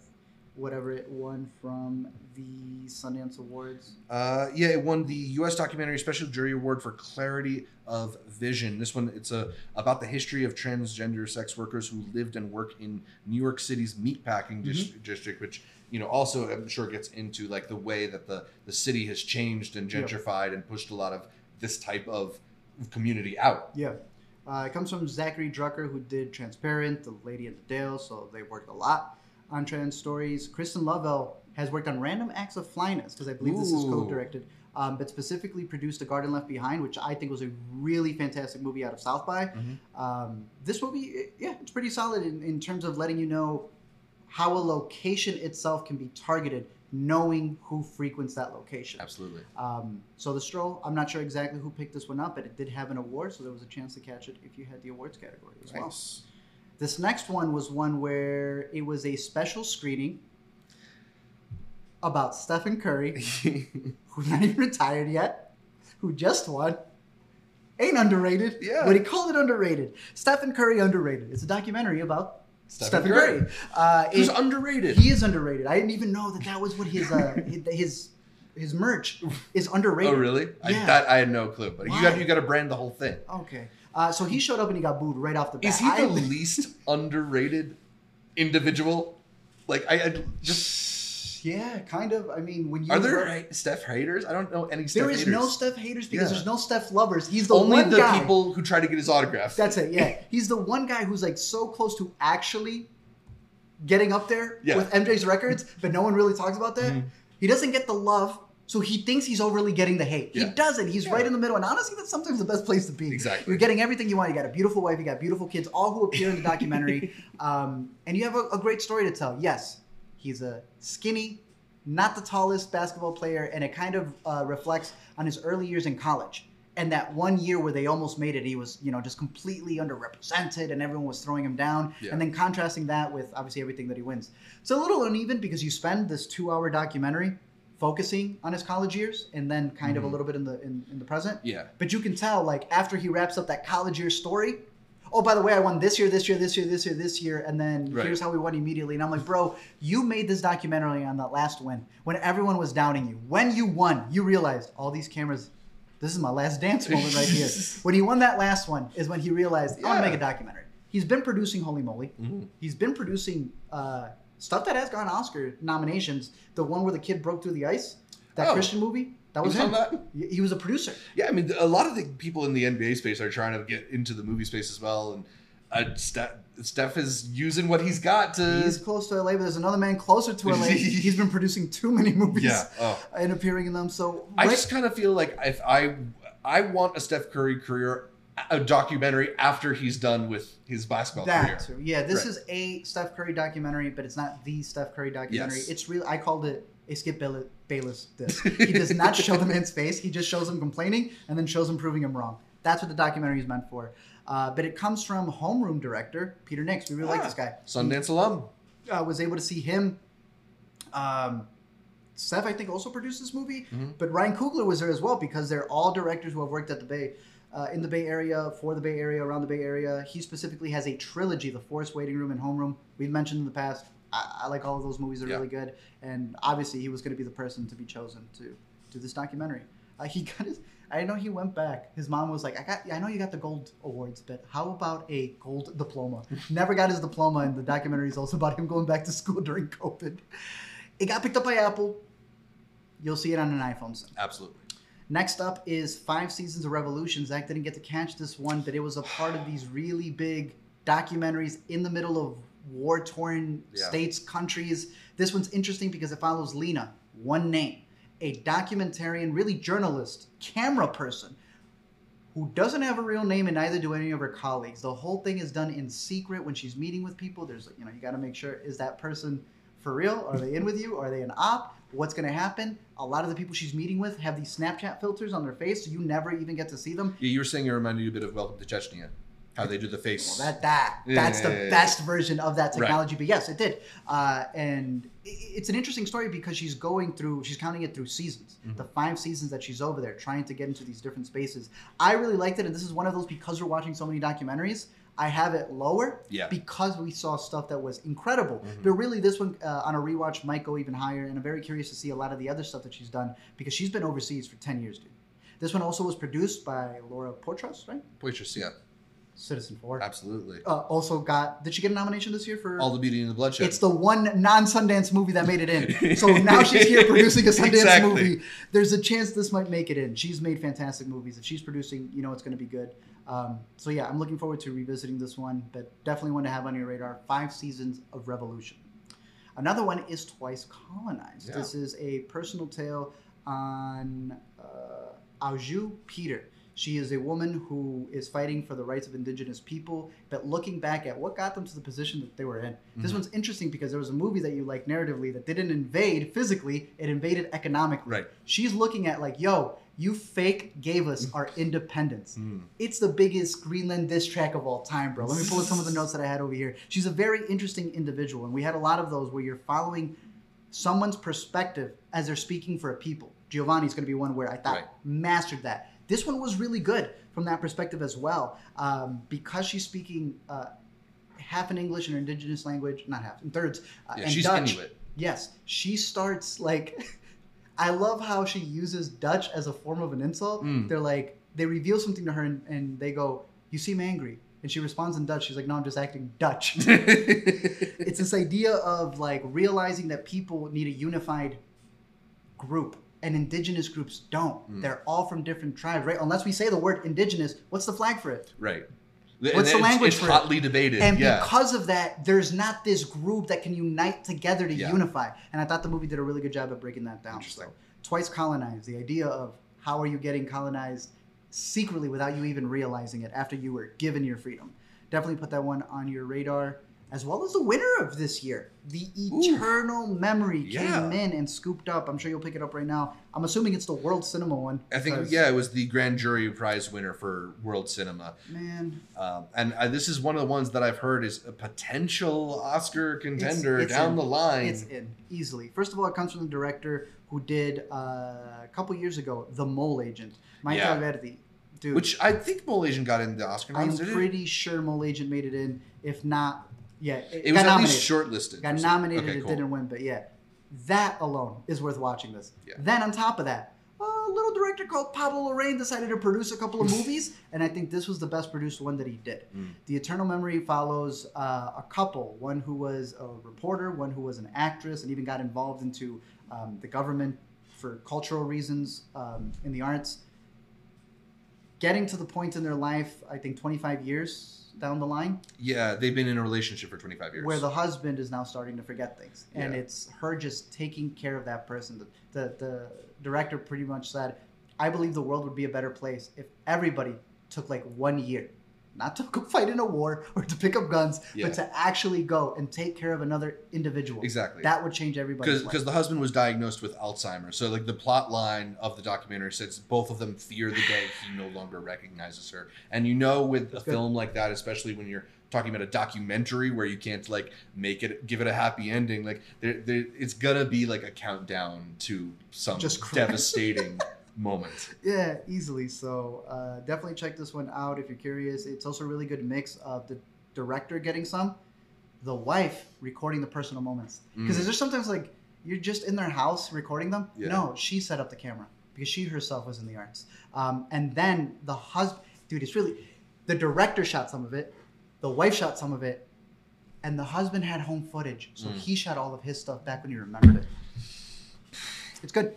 whatever it won from the Sundance Awards. Uh, yeah, it won the U.S. Documentary Special Jury Award for Clarity of Vision. This one, it's a about the history of transgender sex workers who lived and worked in New York City's meatpacking Mm-hmm. district, which you know also I'm sure gets into like the way that the the city has changed and gentrified and pushed a lot of this type of community out. Yeah. Uh, it comes from Zackary Drucker, who did Transparent, The Lady and the Dale, so they worked a lot on trans stories. Kristen Lovell has worked on Random Acts of Flyness, because I believe this is co-directed, um, but specifically produced A Garden Left Behind, which I think was a really fantastic movie out of South by. Mhm. Um, this movie, yeah, it's pretty solid in, in terms of letting you know how a location itself can be targeted, knowing who frequents that location. Absolutely. Um, so the stroll, I'm not sure exactly who picked this one up, but it did have an award, so there was a chance to catch it if you had the awards category as well. This next one was one where it was a special screening about Stephen Curry, [LAUGHS] who's not even retired yet, who just won. Ain't underrated. Yeah. But he called it underrated. Stephen Curry underrated. It's a documentary about Stephen Stephen, Curry. Curry. Uh, Who's it- underrated? he is underrated. I didn't even know that that was what his uh, [LAUGHS] his his merch is underrated. oh, really? I, Yeah. that I had no clue. But you got you got to brand the whole thing. Okay. Uh, so he showed up and he got booed right off the bat. Is he I- the least [LAUGHS] underrated individual? Like I, I just yeah, kind of. I mean, when you are there Steph haters? I don't know any Steph there is haters. no Steph haters because Yeah. there's no Steph lovers. He's the Only the guy. people who try to get his autograph. That's it. Yeah, [LAUGHS] he's the one guy who's like so close to actually getting up there Yeah. with MJ's records, but no one really talks about that. Mhm. He doesn't get the love. So he thinks he's overly getting the hate. He doesn't. He's Yeah. right in the middle. And honestly, that's sometimes the best place to be. Exactly. You're getting everything you want. You got a beautiful wife. You got beautiful kids, all who appear in the documentary. [LAUGHS] um, and you have a, a great story to tell. Yes, he's a skinny, not the tallest basketball player, and it kind of uh, reflects on his early years in college. And that one year where they almost made it, he was, you know, just completely underrepresented, and everyone was throwing him down. Yeah. And then contrasting that with obviously everything that he wins. It's a little uneven because you spend this two-hour documentary focusing on his college years, and then kind of a Mhm. little bit in the in, in the present. yeah. But you can tell, like, after he wraps up that college year story, oh, by the way, I won this year, this year, this year, this year, this year, and then Right. here's how we won immediately. And I'm like, bro, you made this documentary on that last win when everyone was doubting you. When you won, you realized all these cameras. This is my last dance [LAUGHS] moment right here. when he won that last one is when he realized I want to make a documentary. He's been producing Holy Moly. Mhm. He's been producing uh, stuff that has gotten Oscar nominations. The one where the kid broke through the ice, that Oh. Christian movie. That was him. that? He was a producer. Yeah, I mean, a lot of the people in the NBA space are trying to get into the movie space as well, and uh, Steph, Steph is using what he's got to. He's close to LA, but there's another man closer to LA. [LAUGHS] He's been producing too many movies yeah. Oh. and appearing in them. So I just kind of feel like if I I want a Steph Curry career, a documentary after he's done with his basketball that career. too. Yeah, this Right. is a Steph Curry documentary, but it's not the Steph Curry documentary. Yes. It's real. I called it a Skip Bayless. This. [LAUGHS] He does not show the man's face. He just shows him complaining and then shows him proving him wrong. That's what the documentary is meant for. Uh, but it comes from homeroom director Peter Nicks. We really like Ah, this guy. Sundance alum. uh, was able to see him. Um, Steph, I think, also produced this movie, Mhm. but Ryan Coogler was there as well because they're all directors who have worked at the Bay. Uh, in the Bay Area, for the Bay Area, around the Bay Area. He specifically has a trilogy: The Force Waiting Room and Homeroom. We've mentioned in the past. I, I like all of those movies; they're Yeah. really good. And obviously, he was going to be the person to be chosen to do this documentary. Uh, he got his. I know he went back. His mom was like, "I got. I know you got the gold awards, but how about a gold diploma?" [LAUGHS] Never got his diploma, and the documentary is also about him going back to school [LAUGHS] during COVID. It got picked up by Apple. You'll see it on an iPhone soon. Absolutely. Next up is Five Seasons of Revolution. Zach didn't get to catch this one, but it was a part of these really big documentaries in the middle of war torn Yeah. states, countries. This one's interesting because it follows Lena, one name, a documentarian, really journalist, camera person who doesn't have a real name and neither do any of her colleagues. The whole thing is done in secret when she's meeting with people. There's, you know, you got to make sure is that person for real? Are they in with you? Are they an op? What's going to happen? A lot of the people she's meeting with have these Snapchat filters on their face, so you never even get to see them. Yeah, you were saying it reminded you a bit of Welcome to Chechnya, how they do the face. Well, that that that's yeah, the yeah, best version of that Right. technology. But yes, it did, uh, and it's an interesting story because she's going through, she's counting it through seasons. Mm-hmm. The five seasons that she's over there, trying to get into these different spaces. I really liked it, and this is one of those because we're watching so many documentaries. I have it lower Yeah. because we saw stuff that was incredible. Mhm. But really, this one uh, on a rewatch might go even higher, and I'm very curious to see a lot of the other stuff that she's done because she's been overseas for 10 years, dude. This one also was produced by Laura Poitras, right? Poitras, yeah, Citizenfour. absolutely. Uh, also got. Did she get a nomination this year for? All the beauty and the bloodshed. it's the one non-Sundance movie that made it in. [LAUGHS] So now she's here producing a Sundance Exactly. movie. There's a chance this might make it in. She's made fantastic movies. If she's producing, you know it's going to be good. Um, so yeah, I'm looking forward to revisiting this one, but definitely one to have on your radar. Five seasons of Revolution. Another one is Twice Colonized. Yeah. This is a personal tale on uh, Peter. She is a woman who is fighting for the rights of indigenous people, but looking back at what got them to the position that they were in. This Mhm. one's interesting because there was a movie that you like narratively that didn't invade physically, it invaded economically. Right. She's looking at like, yo, you fake gave us our independence. Mm. It's the biggest Greenland diss track of all time, bro. Let me pull up some of the notes that I had over here. She's a very interesting individual, and we had a lot of those where you're following someone's perspective as they're speaking for a people. Giovanni's going to be one where I thought Right. mastered that. This one was really good from that perspective as well, um, because she's speaking uh, half in English and her indigenous language, not half, in thirds, uh, Yeah, and she's Dutch. Inuit. Yes, she starts like. [LAUGHS] I love how she uses Dutch as a form of an insult. Mm. They're like, they reveal something to her and, and they go, You seem angry. And she responds in Dutch. She's like, No, I'm just acting Dutch. [LAUGHS] it's this idea of like realizing that people need a unified group and indigenous groups don't. Mm. They're all from different tribes, right? Unless we say the word indigenous, what's the flag for it? right. What's the it's- language It's for it? hotly debated. And yeah. because of that, there's not this group that can unite together to Yeah. unify. And I thought the movie did a really good job of breaking that down. So, twice colonized, the idea of how are you getting colonized secretly without you even realizing it after you were given your freedom. Definitely put that one on your radar. As well as the winner of this year, The Eternal Memory Yeah. came in and scooped up. I'm sure you'll pick it up right now. I'm assuming it's the World Cinema one. I think yeah, it was the grand jury prize winner for world cinema, Man, um, and uh, this is one of the ones that I've heard is a potential Oscar contender it's down in. the line. It's in easily. First of all, it comes from the director who did uh, a couple years ago The Mole Agent, Mike Yeah. Dude, Which I think Mole Agent got in the Oscar I'm pretty sure Mole Agent made it in. If not, yeah, it, It was at least shortlisted. got nominated. Okay, it cool. didn't win, but yeah, that alone is worth watching. This. Yeah. Then on top of that, a little director called Pablo Larraín decided to produce a couple of [LAUGHS] movies, and I think this was the best produced one that he did. Mm. The Eternal Memory follows uh, a couple, one who was a reporter, one who was an actress, and even got involved into um, the government for cultural reasons um, in the arts. Getting to the point in their life, I think 25 years down the line, Yeah, they've been in a relationship for 25 years. where the husband is now starting to forget things, and Yeah. it's her just taking care of that person. The, the the director pretty much said, "I believe the world would be a better place if everybody took like one year, not to go [LAUGHS] fight in a war or to pick up guns, Yeah. but to actually go and take care of another individual. exactly. That would change everybody's because life. because the husband was diagnosed with Alzheimer's. So like the plot line of the documentary says both of them fear the day he no longer recognizes her. And you know with That's a good. film like that, especially when you're talking about a documentary where you can't like make it give it a happy ending, like there, there it's gonna be like a countdown to some Just [LAUGHS] devastating moment. Yeah, easily. So uh, definitely check this one out if you're curious. It's also a really good mix of the director getting some, the wife recording the personal moments. Because Mm. there's sometimes like you're just in their house recording them. Yeah. No, she set up the camera because she herself was in the arts. Um, and then the husband, dude, it's really the director shot some of it, the wife shot some of it, and the husband had home footage, so Mm. he shot all of his stuff back when he remembered it. It's good.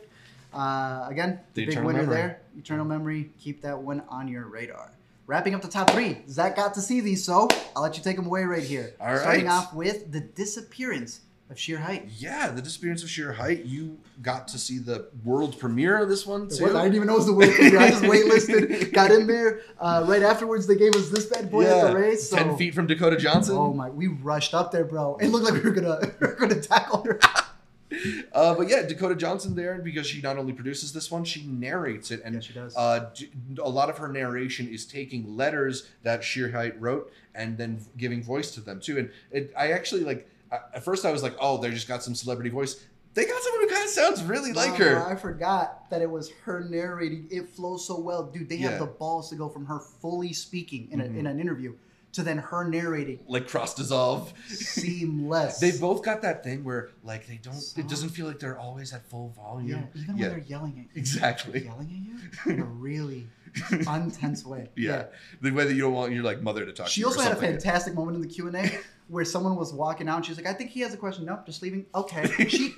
Uh, again, The big winner Memory. there. Eternal memory. Keep that one on your radar. Wrapping up the top three. Zach got to see these, so I'll let you take them away right here. All Starting off with the disappearance of Shere Hite. Yeah, the disappearance of Shere Hite. You got to see the world premiere of this one too. was- I didn't even know it was the world premiere. I just [LAUGHS] waitlisted, got in there. Uh, right afterwards, they gave us this bad boy at the race. So, ten feet from Dakota Johnson. Oh my! We rushed up there, bro. It looked like we were gonna [LAUGHS] we were gonna tackle her. [LAUGHS] Uh, but yeah, Dakota Johnson there because she not only produces this one, she narrates it, and Yeah, she does. Uh, a lot of her narration is taking letters that Shere Hite wrote and then giving voice to them too. And it, I actually like at first I was like, oh, they just got some celebrity voice. They got someone who kind of sounds really like Wow, her. I forgot that it was her narrating. It flows so well, dude. They Yeah. have the balls to go from her fully speaking in, a, Mhm. in an interview to then her narrating Like cross dissolve. seamless. [LAUGHS] They both got that thing where like they don't. It doesn't feel like they're always at full volume. yeah, even Yeah. when they're yelling at you, Exactly. yelling at you in a really [LAUGHS] untense way. Yeah. The way that you don't want your like mother to talk. to She you or also had a fantastic moment in the Q and A where someone was walking out. and She was like, "I think he has a question." Nope, just leaving. Okay. [LAUGHS] She.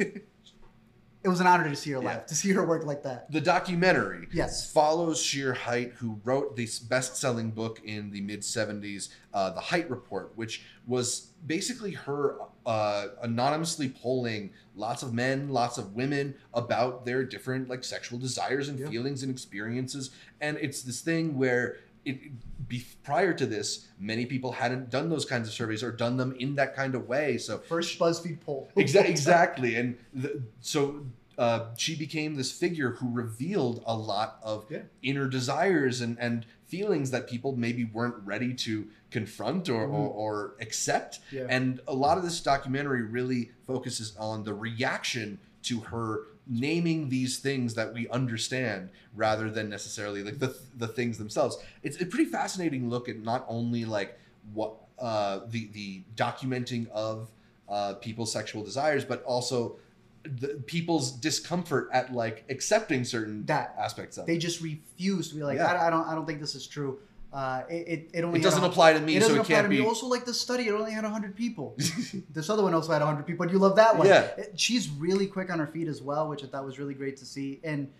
It was an honor to see her Yeah. live, to see her work like that. The documentary Yes. follows Shere Hite, who wrote this best-selling book in the mid '70s, uh, "The Hite Report," which was basically her uh, anonymously polling lots of men, lots of women about their different like sexual desires and Yeah. feelings and experiences. And it's this thing where it be, prior to this, many people hadn't done those kinds of surveys or done them in that kind of way. So First BuzzFeed poll. [LAUGHS] Exa- exactly and the, so uh, she became this figure who revealed a lot of Yeah. inner desires and, and feelings that people maybe weren't ready to confront or, or, Mhm. or accept Yeah. and a lot of this documentary really focuses on the reaction to her naming these things that we understand rather than necessarily like the, the things themselves it's a pretty fascinating look at not only like what uh, the the documenting of uh, people's sexual desires but also the, people's discomfort at like accepting certain That- aspects of they it. just refuse to be like, Yeah. I, I don't, I don't think this is true. Uh, it, it, only It doesn't a- apply to me, It so doesn't it apply can't to me. Also, like the study, it only had 100 people. [LAUGHS] this other one also had 100 people, and you love that one. Yeah. It- she's really quick on her feet as well, which I thought was really great to see. And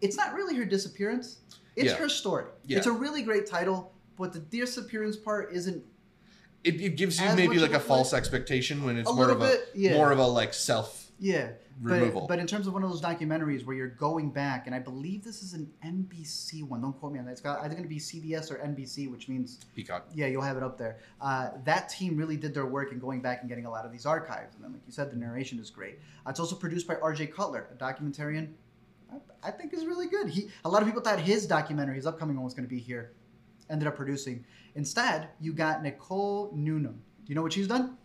it's not really her disappearance; it's Yeah. her story. Yeah. It's a really great title, but the disappearance part isn't It, it gives you As maybe like a false expectation when it's more of a bit. Yeah, more of a like self yeah. Removal. But, but in terms of one of those documentaries where you're going back, and I believe this is an NBC one. Don't quote me on that. It's got either going to be CBS or NBC, which means Peacock. yeah, you'll have it up there. Uh, that team really did their work in going back and getting a lot of these archives. And then, like you said, the narration is great. Uh, it's also produced by R.J. Cutler, a documentarian. I, I think is really good. He a lot of people thought his documentary, his upcoming one, was going to be here. Ended up producing. Instead, you got Nicole Newnham. Do you know what she's done?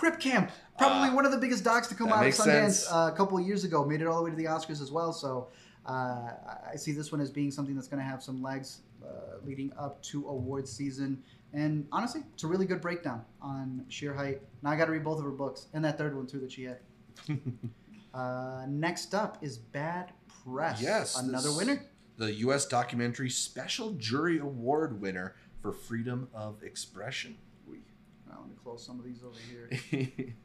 Crip Camp, probably Ah, one of the biggest docs to come out of Sundance uh, a couple of years ago. Made it all the way to the Oscars as well. So uh, I- I see this one as being something that's going to have some legs uh, leading up to awards season. And honestly, it's a really good breakdown on Shere Hite. Now I got to read both of her books and that third one too that she had. [LAUGHS] uh, next up is Bad Press. Yes, another this- winner. The U.S. Documentary Special Jury Award winner for freedom of expression. Let me close some of these over here. [LAUGHS]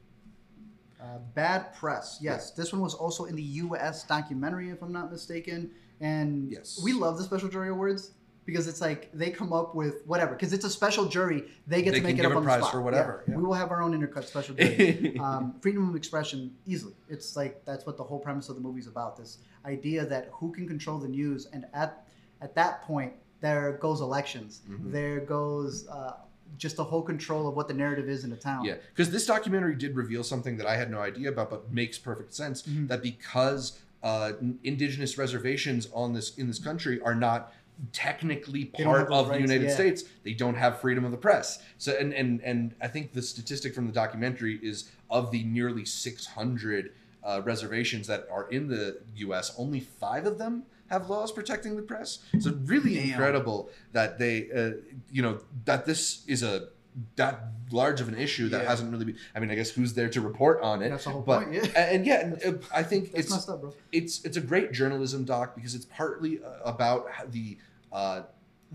Uh, Bad Press. Yes, this one was also in the U.S. documentary, if I'm not mistaken. And Yes. we love the special jury awards because it's like they come up with whatever. Because it's a special jury, they get They to make it up a on the prize spot. for whatever, Yeah. yeah. We will have our own intercut special jury. [LAUGHS] um, freedom of expression easily. It's like that's what the whole premise of the movie is about. This idea that who can control the news, and at at that point, there goes elections. Mhm. There goes uh, just the whole control of what the narrative is in a town. Yeah, because this documentary did reveal something that I had no idea about, but makes perfect sense. Mhm. That because uh, indigenous reservations on this in this country are not technically They don't have part of the United yeah. States, they don't have freedom of the press. So, and and and I think the statistic from the documentary is of the nearly 600 uh, reservations that are in the U.S., only five of them have laws protecting the press. So really Damn. incredible that they, uh, you know, that this is a that large of an issue that Yeah. hasn't really been. I mean, I guess who's there to report on it? That's the whole but, point, yeah. And, yeah, and, uh, I think it's messed up, it's it's a great journalism doc because it's partly uh, about the uh,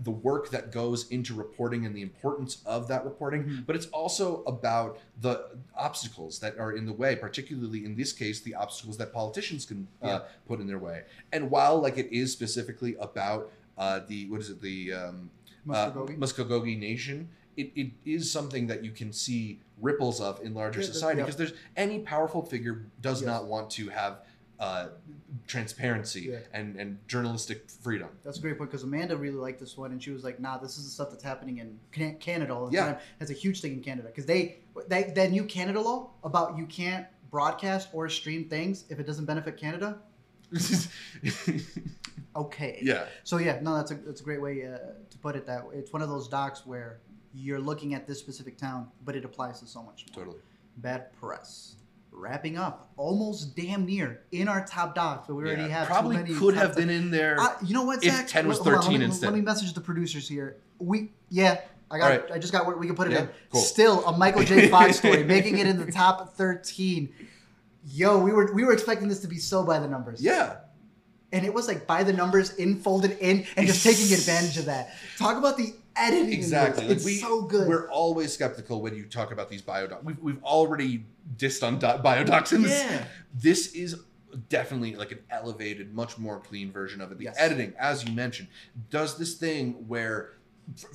the work that goes into reporting and the importance of that reporting, Mhm. but it's also about the obstacles that are in the way, particularly in this case, the obstacles that politicians can uh, Yeah. put in their way. And while like it is specifically about uh, the what is it the um, uh, Muskogee. Muskogee Nation, it, it is something that you can see ripples of in larger Yeah, society yeah. because there's any powerful figure does Yes. not want to have uh, transparency Yeah. and, and journalistic freedom. That's a great point because Amanda really liked this one, and she was like, "Nah, this is the stuff that's happening in Canada all the Yeah. time. That's a huge thing in Canada because they, they that new Canada law about you can't broadcast or stream things if it doesn't benefit Canada. [LAUGHS] Okay. yeah, So yeah, no, that's a that's a great way uh, to put it. That way. it's one of those docs where you're looking at this specific town, but it applies to so much more. totally. Bad press. Wrapping up, almost damn near in our top docs, but we already Yeah, have too probably many could have been in there. you know what, if Zach? 10 was Hold on, 13 let me, instead. Let me message the producers here. We yeah, I got. Right. I just got. where We can put it Yeah, in. cool. Still a Michael J. Fox [LAUGHS] story, making it in the top thirteen. Yo, we were we were expecting this to be so by the numbers. yeah, and it was like by the numbers, in folded in, and just taking advantage of that. Talk about the editing. exactly. Like It's we, so good. We're always skeptical when you talk about these biodocs. We've, we've already dissed on do- biodocs in this. Yeah. This is definitely like an elevated, much more clean version of it. The Yes. editing, as you mentioned, does this thing where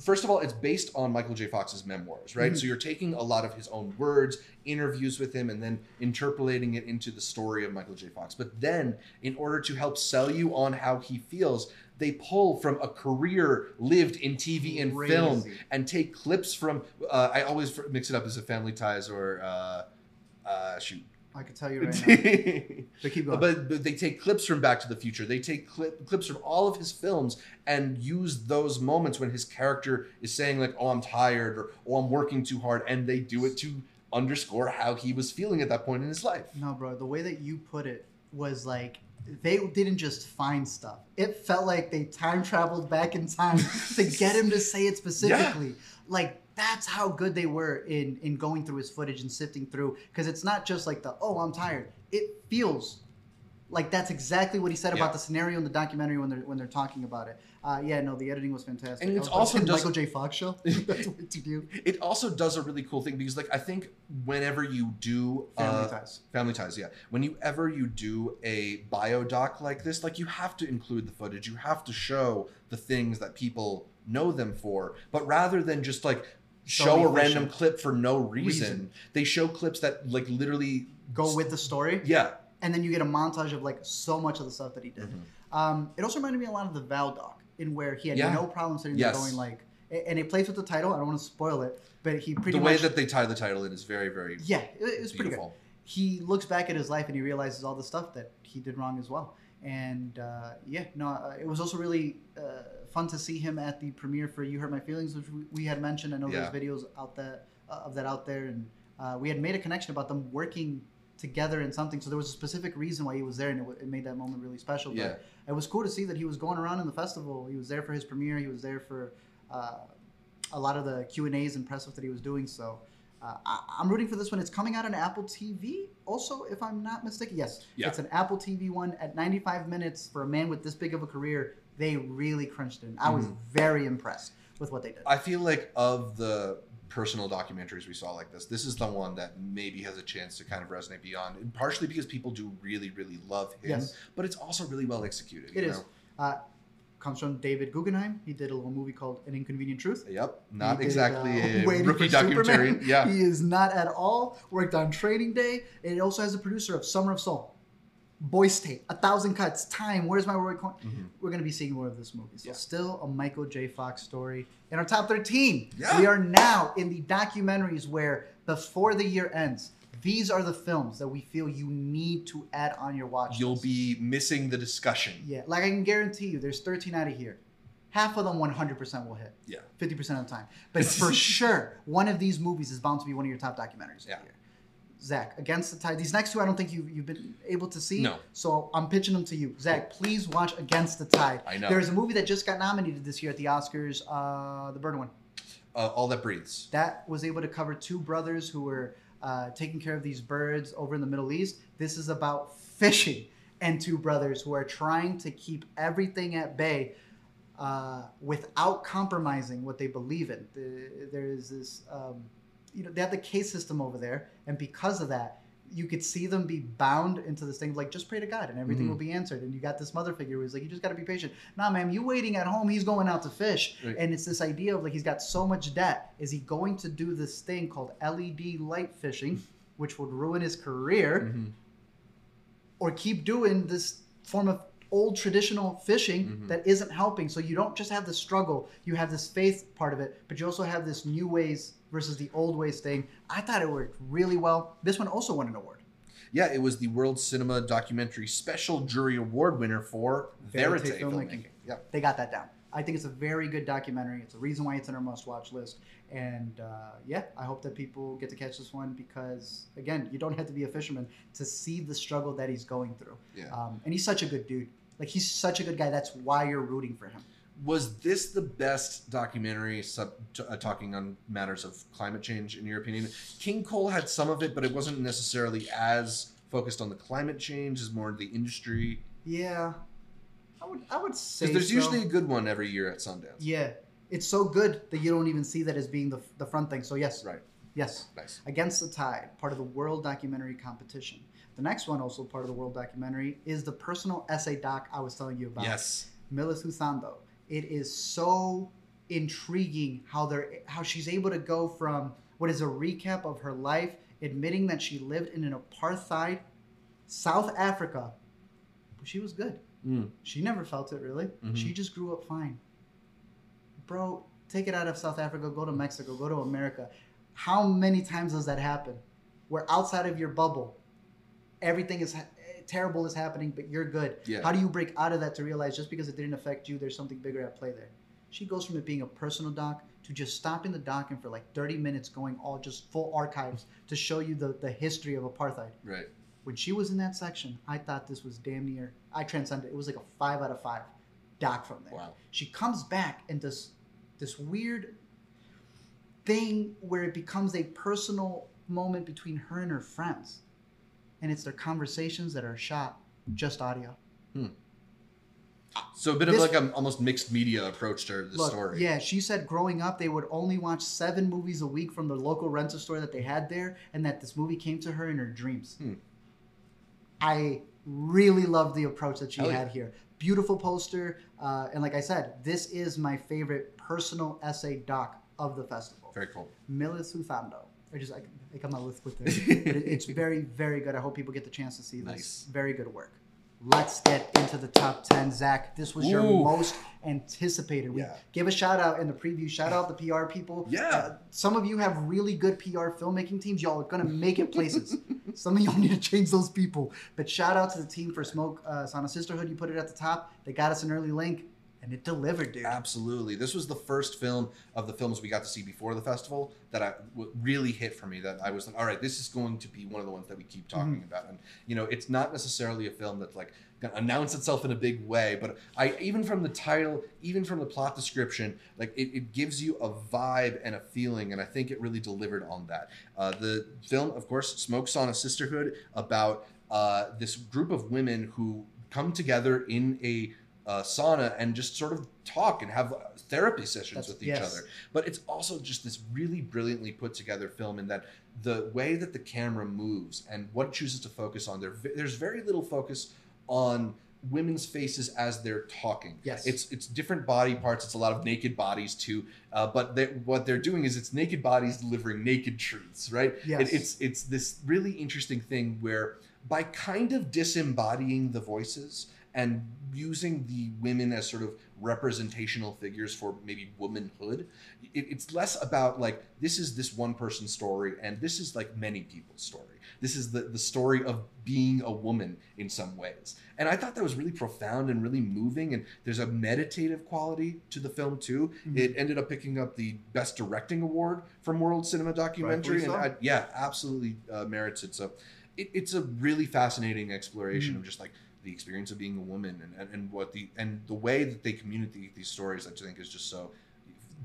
First of all, it's based on Michael J. Fox's memoirs, right? Mhm. So you're taking a lot of his own words, interviews with him, and then interpolating it into the story of Michael J. Fox. But then, in order to help sell you on how he feels, they pull from a career lived in TV and film and take clips from. Uh, I always mix it up as a Family Ties or uh, uh, shoot. I can tell you right now. but, [LAUGHS] But keep going. but they take clips from Back to the Future. They take clip, clips from all of his films and use those moments when his character is saying like, "Oh, I'm tired" or "Oh, I'm working too hard," and they do it to underscore how he was feeling at that point in his life. No, bro. The way that you put it was like they didn't just find stuff. It felt like they time traveled back in time to get him to say it [LAUGHS] specifically. Like that's how good they were in in going through his footage and sifting through. Because it's not just like the oh I'm tired. It feels like that's exactly what he said Yeah. about the scenario in the documentary when they're when they're talking about it. Uh, yeah, no, the editing was fantastic. And it's to also does- Michael J. Fox show. [LAUGHS] [LAUGHS] that's way too cute. It also does a really cool thing because, like, I think whenever you do Family uh, ties. Family Ties, yeah. When you ever you do a biodoc like this, like you have to include the footage. You have to show the things that people know them for. But rather than just like So show a random clip for no reason, Reason. they show clips that like literally Go with the story. yeah. And then you get a montage of like so much of the stuff that he did. Mhm. Um, it also reminded me a lot of the Val doc, in where he had Yeah. no problem sitting Yes. there going like, and it plays with the title. I don't want to spoil it, but he pretty much the way much that they tie the title in is very very yeah, it, was pretty good. He looks back at his life and he realizes all the stuff that he did wrong as well. And uh, yeah, no, uh, it was also really uh, fun to see him at the premiere for "You Hurt My Feelings," which we, we had mentioned. I know Yeah. there's videos out there uh, of that out there, and uh, we had made a connection about them working together in something. So there was a specific reason why he was there, and it, w- it made that moment really special. But Yeah. it was cool to see that he was going around in the festival. He was there for his premiere. He was there for uh, a lot of the Q and A's and press stuff that he was doing. So uh, I, I'm rooting for this one. It's coming out on Apple TV. Also, if I'm not mistaken, yes, Yeah. it's an Apple TV one at 95 minutes for a man with this big of a career. They really crunched it. I was Mhm. very impressed with what they did. I feel like of the personal documentaries we saw like this, this is the one that maybe has a chance to kind of resonate beyond, and partially because people do really, really love him, Yes. but it's also really well executed. It you is. know? Uh, comes from Davis Guggenheim. He did a little movie called An Inconvenient Truth. Yep, not did, exactly uh, a [LAUGHS] rookie documentary. Superman. Yeah, He is not at all. Worked on Training Day. And it also has a producer of Summer of Soul, Boy State, A Thousand Cuts, Time, Where's My Roy Cohn? Mhm. We're going to be seeing more of this movie. So Yeah. still a Michael J. Fox story. In our top 13, Yeah. we are now in the documentaries where before the year ends, these are the films that we feel you need to add on your watch you'll list. be missing the discussion. Yeah, like I can guarantee you, there's 13 out of here. Half of them 100% will hit. Yeah. 50% of the time. [LAUGHS] But for sure, one of these movies is bound to be one of your top documentaries Yeah. of the year. Zach, Against the Tide. These next two, I don't think you, you've been able to see. No. So I'm pitching them to you. Zach, please watch Against the Tide. I know. There's a movie that just got nominated this year at the Oscars, uh, the Bird one. Uh, all that breathes. That was able to cover two brothers who were uh, taking care of these birds over in the Middle East. This is about fishing and two brothers who are trying to keep everything at bay uh, without compromising what they believe in. The, there is this, um, you know, they have the case system over there, and because of that, you could see them be bound into this thing like just pray to God and everything Mhm. will be answered. And you got this mother figure who's like, you just got to be patient. Nah, man, you waiting at home. He's going out to fish, Right. and it's this idea of like he's got so much debt. Is he going to do this thing called LED light fishing, [LAUGHS] which would ruin his career? Mhm. or keep doing this form of old traditional fishing Mhm. that isn't helping. So you don't just have the struggle, you have this faith part of it, but you also have this new ways versus the old ways thing. I thought it worked really well. This one also won an award. Yeah, it was the World Cinema Documentary Special Jury Award winner for Verite filmmaking. filmmaking. Yeah. They got that down. I think it's a very good documentary. It's a reason why it's in our must-watch list. And uh, yeah, I hope that people get to catch this one because again, you don't have to be a fisherman to see the struggle that he's going through. Yeah. Um, and he's such a good dude. Like he's such a good guy. That's why you're rooting for him. Was this the best documentary sub, t- uh, talking on matters of climate change, in your opinion? King Coal had some of it, but it wasn't necessarily as focused on the climate change, as more the industry. Yeah, I would I would say there's so. usually a good one every year at Sundance. yeah. It's so good that you don't even see that as being the, the front thing. So yes, Right. yes. Nice. Against the Tide, part of the World Documentary Competition. The next one, also part of the World Documentary, is the personal essay doc I was telling you about. Yes. Milisuthando. It is so intriguing how they're how she's able to go from what is a recap of her life, admitting that she lived in an apartheid South Africa, but she was good. Mm. She never felt it really. Mhm. She just grew up fine. Bro, take it out of South Africa, go to Mexico, go to America. How many times does that happen? Where outside of your bubble, everything is terrible is happening, but you're good. Yeah. How do you break out of that to realize just because it didn't affect you, there's something bigger at play there? She goes from it being a personal doc to just stopping the doc and for like 30 minutes going all just full archives to show you the, the history of apartheid Right. when she was in that section, I thought this was damn near. I transcended. It was like a five out of five doc from there. Wow. She comes back and does this weird thing where it becomes a personal moment between her and her friends, and it's their conversations that are shot just audio. So a bit of like an almost mixed media approach to the story. yeah, she said growing up they would only watch seven movies a week from the local rental store that they had there, and that this movie came to her in her dreams. Hmm. I really love the approach that she Hell yeah. had here. Beautiful poster, uh, and like I said, this is my favorite personal essay doc of the festival. Very cool. Milisuthando. I just I, I come out with with [LAUGHS] it. but it, it's very very good. I hope people get the chance to see this. Nice. Very good work. Let's get into the top ten, Zach. This was your Ooh. most anticipated. We Yeah. give a shout out in the preview. Shout out the PR people. Yeah. Uh, some of you have really good PR filmmaking teams. Y'all are gonna make it places. [LAUGHS] some of y'all need to change those people. But shout out to the team for Smoke uh, Sauna Sisterhood. You put it at the top. They got us an early link, and it delivered, dude. Absolutely. This was the first film of the films we got to see before the festival that I w- really hit for me. That I was like, all right, this is going to be one of the ones that we keep talking Mm-hmm. about. And you know, it's not necessarily a film that's like to announce itself in a big way, but I even from the title, even from the plot description, like it, it gives you a vibe and a feeling, and I think it really delivered on that. Uh, the film, of course, Smoke Sauna Sisterhood, about uh, this group of women who come together in a uh, sauna and just sort of talk and have therapy sessions That's- with each yes. other. But it's also just this really brilliantly put together film in that the way that the camera moves and what it chooses to focus on, there, there's very little focus on women's faces as they're talking. Yes. It's it's different body parts. It's a lot of naked bodies too. Uh, but they, what they're doing is it's naked bodies delivering naked truths, right? Yes. It, it's it's this really interesting thing where by kind of disembodying the voices and using the women as sort of representational figures for maybe womanhood. It, it's less about like this is this one person's story and this is like many people's story. This is the the story of being a woman in some ways. And I thought that was really profound and really moving. And there's a meditative quality to the film too. Mhm. It ended up picking up the Best Directing Award from World Cinema Documentary, and. I, yeah, absolutely uh, merits it. So it, it's a really fascinating exploration Mhm. of just like the experience of being a woman and, and, and what the and the way that they communicate these stories. I think is just so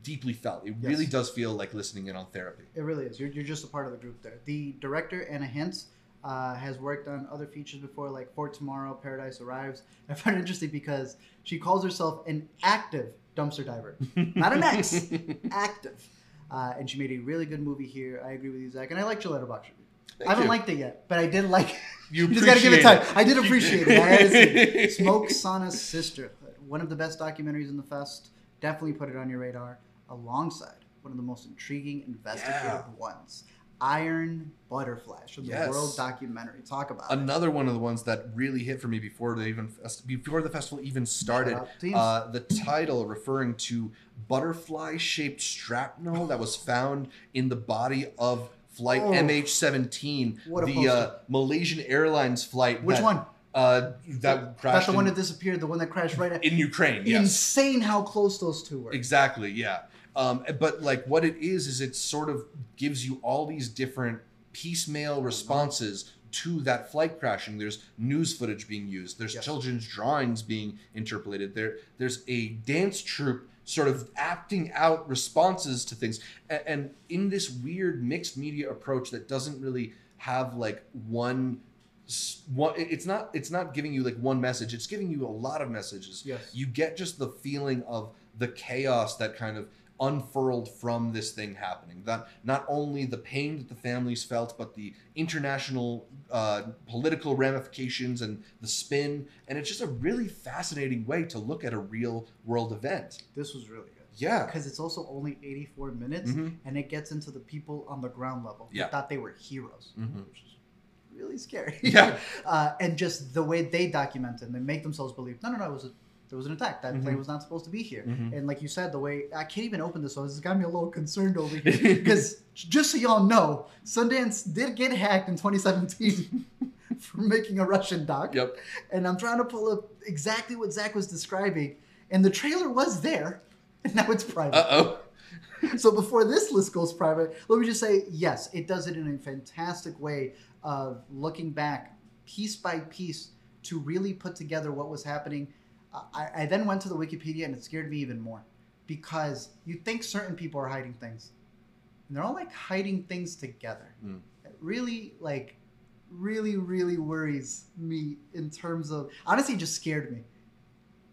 deeply felt. It really does feel like listening in on therapy. It really is. You're, you're just a part of the group there. The director, Anna Hints, uh, has worked on other features before, like For Tomorrow, Paradise Arrives. [LAUGHS] I find it interesting because she calls herself an active dumpster diver, not an ex, [LAUGHS] active. Uh, and she made a really good movie here. I agree with you, Zach. And I like your Letterboxd. Thank I haven't you. liked it yet, but I did like it. You [LAUGHS] just gotta give it time. I did appreciate it. I had to see it. it. [LAUGHS] Smoke Sana's Sisterhood, one of the best documentaries in the fest. Definitely put it on your radar, alongside one of the most intriguing investigative Yeah. ones, Iron Butterflies from the Yes. World Documentary. Talk about it. Another one of the ones that really hit for me before they even before the festival even started. Shout out teams. Uh, the title referring to butterfly-shaped shrapnel that was found in the body of flight Oh. MH17, What the uh, Malaysian Airlines flight. Which that, one? Uh, that crashed That's the one that disappeared. The one that crashed right at. in Ukraine. Yes. Insane how close those two were. Exactly, yeah. Um, but like what it is is it sort of gives you all these different piecemeal responses to that flight crashing. There's news footage being used. There's Yes. children's drawings being interpolated. There, there's a dance troupe sort of acting out responses to things. A- And in this weird mixed media approach that doesn't really have like one one it's not it's not giving you like one message it's giving you a lot of messages Yes. you get just the feeling of the chaos that kind of unfurled from this thing happening that not only the pain that the families felt but the international uh, political ramifications and the spin and it's just a really fascinating way to look at a real world event This was really good. yeah Because it's also only 84 minutes Mhm. and it gets into the people on the ground level who Yeah. thought they were heroes, Mhm. which is really scary. Yeah. [LAUGHS] uh, and just the way they document and they make themselves believe, no, no, no, it was a, there was an attack. That plane Mhm. was not supposed to be here. Mhm. And like you said, the way I can't even open this, one. this has got me a little concerned over [LAUGHS] here. Because just so y'all know, Sundance did get hacked in 2017 [LAUGHS] for making a Russian doc. yep And I'm trying to pull up exactly what Zach was describing. And the trailer was there, [LAUGHS] and now it's private. uh-oh So before this list goes private, let me just say yes, it does it in a fantastic way of looking back piece by piece to really put together what was happening. I, I then went to the Wikipedia and it scared me even more because you think certain people are hiding things, and they're all like hiding things together. Mm. It really like really really worries me in terms of honestly just scared me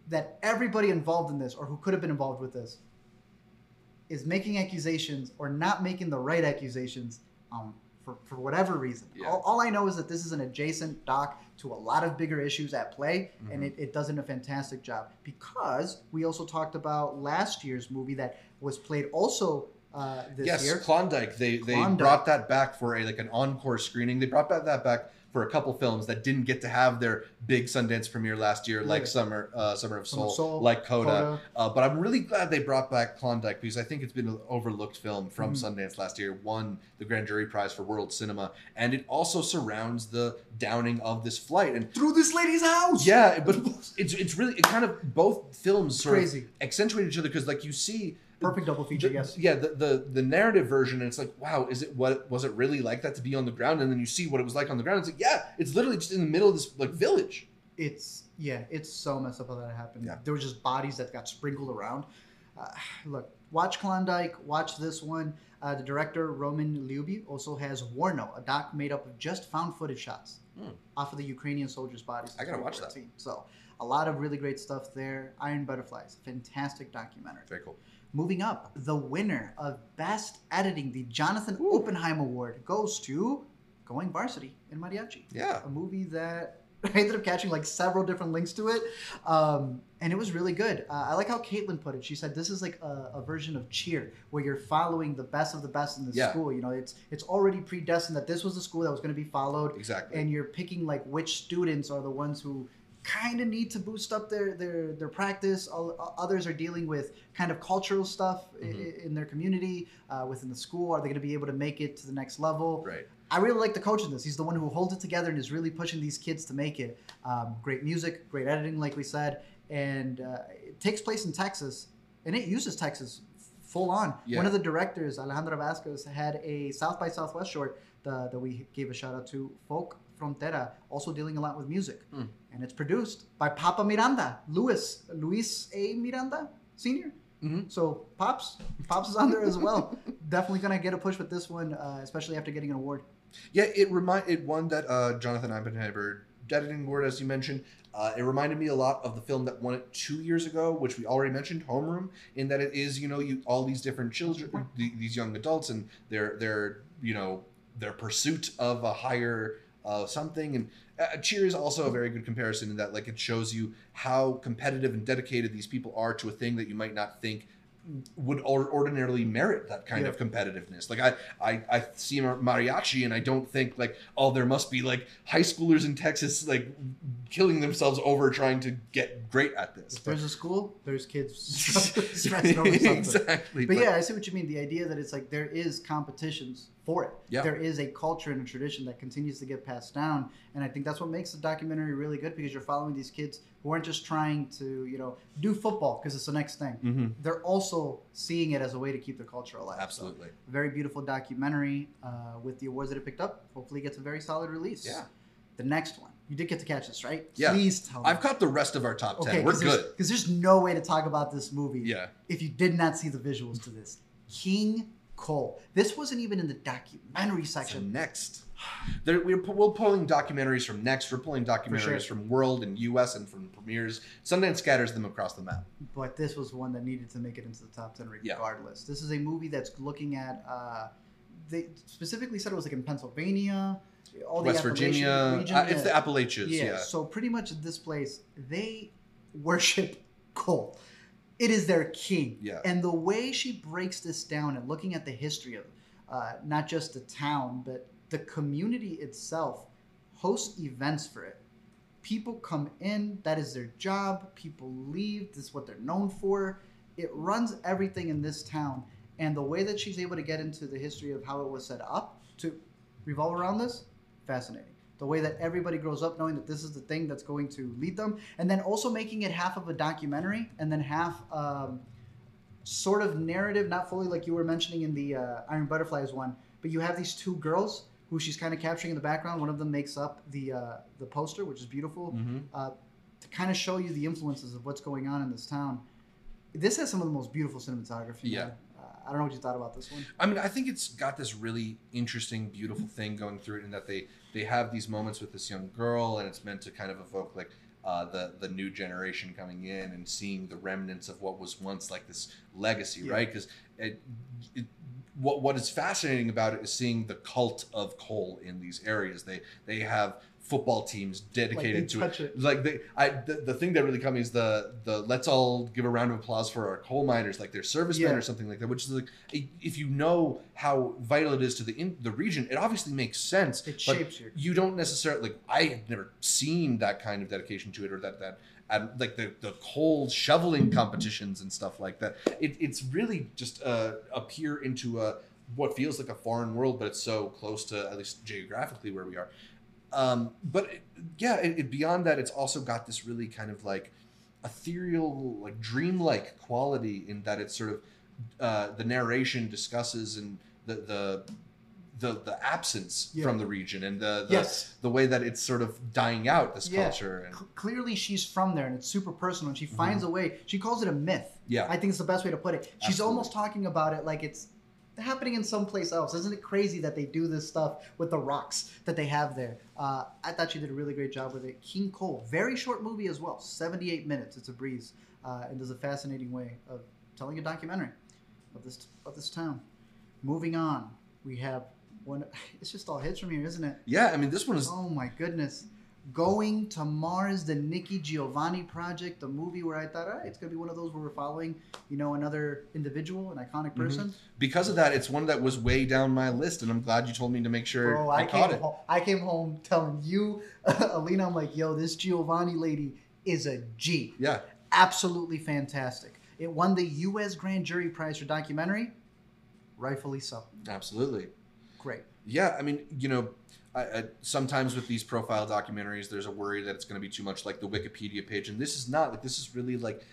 that everybody involved in this or who could have been involved with this is making accusations or not making the right accusations um, for, for whatever reason. Yeah. All, all I know is that this is an adjacent doc to a lot of bigger issues at play, and Mhm. it, it does a fantastic job. Because we also talked about last year's movie that was played also uh, this yes, year. Klondike. They they brought that back for a like an encore screening. They brought back that back for a couple films that didn't get to have their big Sundance premiere last year, like Right. Summer uh, Summer of Soul, Soul, like Coda. Coda. Uh, but I'm really glad they brought back Klondike because I think it's been an overlooked film from Mhm. Sundance last year. Won the Grand Jury Prize for World Cinema, and it also surrounds the downing of this flight. And Through this lady's house! yeah, but it's it's really it kind of both films sort Crazy. of accentuate each other because like you see Perfect double feature, the- yes. Yeah, the, the the narrative version, and it's like, wow, is it what was it really like that to be on the ground? And then you see what it was like on the ground. It's like, yeah, it's literally just in the middle of this like village. it's yeah, it's so messed up how that happened. Yeah. There were just bodies that got sprinkled around. Uh, look, watch Klondike, watch this one. Uh, the director Roman Liubyi also has Warno, a doc made up of just found footage shots Hmm. off of the Ukrainian soldiers' bodies. I gotta watch that. 2014. So a lot of really great stuff there. Iron Butterflies, fantastic documentary. Very cool. Moving up, the winner of Best Editing, the Jonathan Ooh. Oppenheim Award, goes to Going Varsity in Mariachi Yeah. a movie that I [LAUGHS] ended up catching like several different links to it, um, and it was really good. Uh, I like how Caitlin put it. She said this is like a, a version of Cheer, where you're following the best of the best in the Yeah. school. You know, it's it's already predestined that this was the school that was going to be followed, Exactly. and you're picking like which students are the ones who kind of need to boost up their their their practice. All, others are dealing with kind of cultural stuff Mhm. in their community, uh, within the school. Are they going to be able to make it to the next level? Right. I really like the coach in this. He's the one who holds it together and is really pushing these kids to make it. Um, great music, great editing, like we said, and uh, it takes place in Texas, and it uses Texas full on. Yeah. One of the directors, Alejandro Rísquez, had a South by Southwest short the, that we gave a shout out to, Folk Frontera, also dealing a lot with music, Hmm. and it's produced by Papa Miranda, Luis Luis A. Miranda Senior. Mhm. So Pops, Pops is on there as well. [LAUGHS] Definitely gonna get a push with this one, uh, especially after getting an award. Yeah, it remind it one that uh, Jonathan Oppenheimer editing board, as you mentioned. Uh, it reminded me a lot of the film that won it two years ago, which we already mentioned, Homeroom, in that it is you know you all these different children, the, these young adults, and their their you know their pursuit of a higher uh, something. And uh, Cheer is also a very good comparison in that like it shows you how competitive and dedicated these people are to a thing that you might not think would or- ordinarily merit that kind Yeah. of competitiveness. Like I, I, I see mariachi and I don't think like, oh, there must be like high schoolers in Texas like killing themselves over trying to get great at this. If there's a school, there's kids [LAUGHS] stressing over [LAUGHS] something. exactly. But yeah, I see what you mean. The idea that it's like there is competitions for it. Yeah. There is a culture and a tradition that continues to get passed down, and I think that's what makes the documentary really good because you're following these kids who aren't just trying to, you know, do football because it's the next thing. hmm They're also seeing it as a way to keep their culture alive. So, absolutely. a very beautiful documentary uh, with the awards that it picked up. Hopefully, it gets a very solid release. Yeah. The next one, you did get to catch this, right? Yeah. Please tell me. I've caught the rest of our top ten. Okay, We're good. Because there's no way to talk about this movie Yeah. if you did not see the visuals to this. King Coal. This wasn't even in the documentary So section. next, there, we're, we're pulling documentaries from Next. We're pulling documentaries sure. from World and U.S. and from premieres. Sundance scatters them across the map. But this was one that needed to make it into the top 10 Yeah. regardless. This is a movie that's looking at, uh, they specifically said it was like in Pennsylvania, all the West Appalachian Virginia. region, uh, it's the Appalachians. yeah. Yeah. So pretty much this place, they worship [LAUGHS] coal. It is their king. Yeah. And the way she breaks this down and looking at the history of uh, not just the town, but the community itself hosts events for it. People come in, that is their job. People leave, this is what they're known for. It runs everything in this town. And the way that she's able to get into the history of how it was set up to revolve around this, fascinating. The way that everybody grows up knowing that this is the thing that's going to lead them, and then also making it half of a documentary and then half um, sort of narrative, not fully like you were mentioning in the uh, Iron Butterflies one, but you have these two girls who she's kind of capturing in the background. One of them makes up the uh, the poster, which is beautiful, Mhm. uh, to kind of show you the influences of what's going on in this town. This has some of the most beautiful cinematography. Yeah. Uh, I don't know what you thought about this one. I mean, I think it's got this really interesting, beautiful thing going through it, in that they they have these moments with this young girl, and it's meant to kind of evoke like uh, the the new generation coming in and seeing the remnants of what was once like this legacy, Yeah. right? Because it, it, what what is fascinating about it is seeing the cult of coal in these areas. They they have football teams dedicated to it it. like they I the, the thing that really caught me is the the let's all give a round of applause for our coal miners like they're servicemen Yeah. or something like that which is like if you know how vital it is to the in, the region it obviously makes sense It but shapes you. you don't necessarily like i have never seen that kind of dedication to it or that that and like the, the coal shoveling competitions and stuff like that it, it's really just uh, a peer into a what feels like a foreign world but it's so close to at least geographically where we are um, but it, yeah, it, it, beyond that, it's also got this really kind of like ethereal, like dreamlike quality in that it's sort of uh, the narration discusses and the the the, the absence Yeah. from the region and the the, Yes. the way that it's sort of dying out this Yeah. culture and C- clearly she's from there and it's super personal and she finds a way she calls it a myth Mm-hmm. Yeah. i think it's the best way to put it she's Absolutely. almost talking about it like it's happening in someplace else. Isn't it crazy that they do this stuff with the rocks that they have there? Uh, i thought she did a really great job with it. King Coal very short movie as well 78 minutes. It's a breeze uh, and does a fascinating way of telling a documentary of this of this town. Moving on we have one [LAUGHS] it's just all hits from here isn't it? Yeah, I mean this one is Oh my goodness. Going to Mars, the Nikki Giovanni project, the movie where I thought, all right, it's gonna be one of those where we're following, you know, another individual, an iconic Mm-hmm. person. Because of that, it's one that was way down my list, and I'm glad you told me to make sure Bro, I, I caught came it. home. I came home telling you, [LAUGHS] Alina, I'm like, yo, this Giovanni lady is a G. Yeah, Absolutely fantastic. It won the U.S. Grand Jury Prize for documentary. Rightfully so. absolutely. Great. Yeah, I mean, you know, I, I, sometimes with these profile documentaries, there's a worry that it's going to be too much like the Wikipedia page, and this is not. Like, this is really like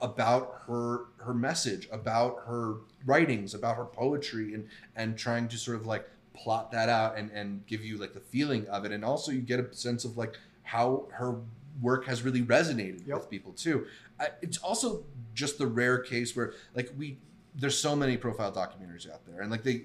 about her her message, about her writings, about her poetry, and and trying to sort of like plot that out and and give you like the feeling of it, and also you get a sense of like how her work has really resonated Yep. with people too. I, it's also just the rare case where like we there's so many profile documentaries out there, and like they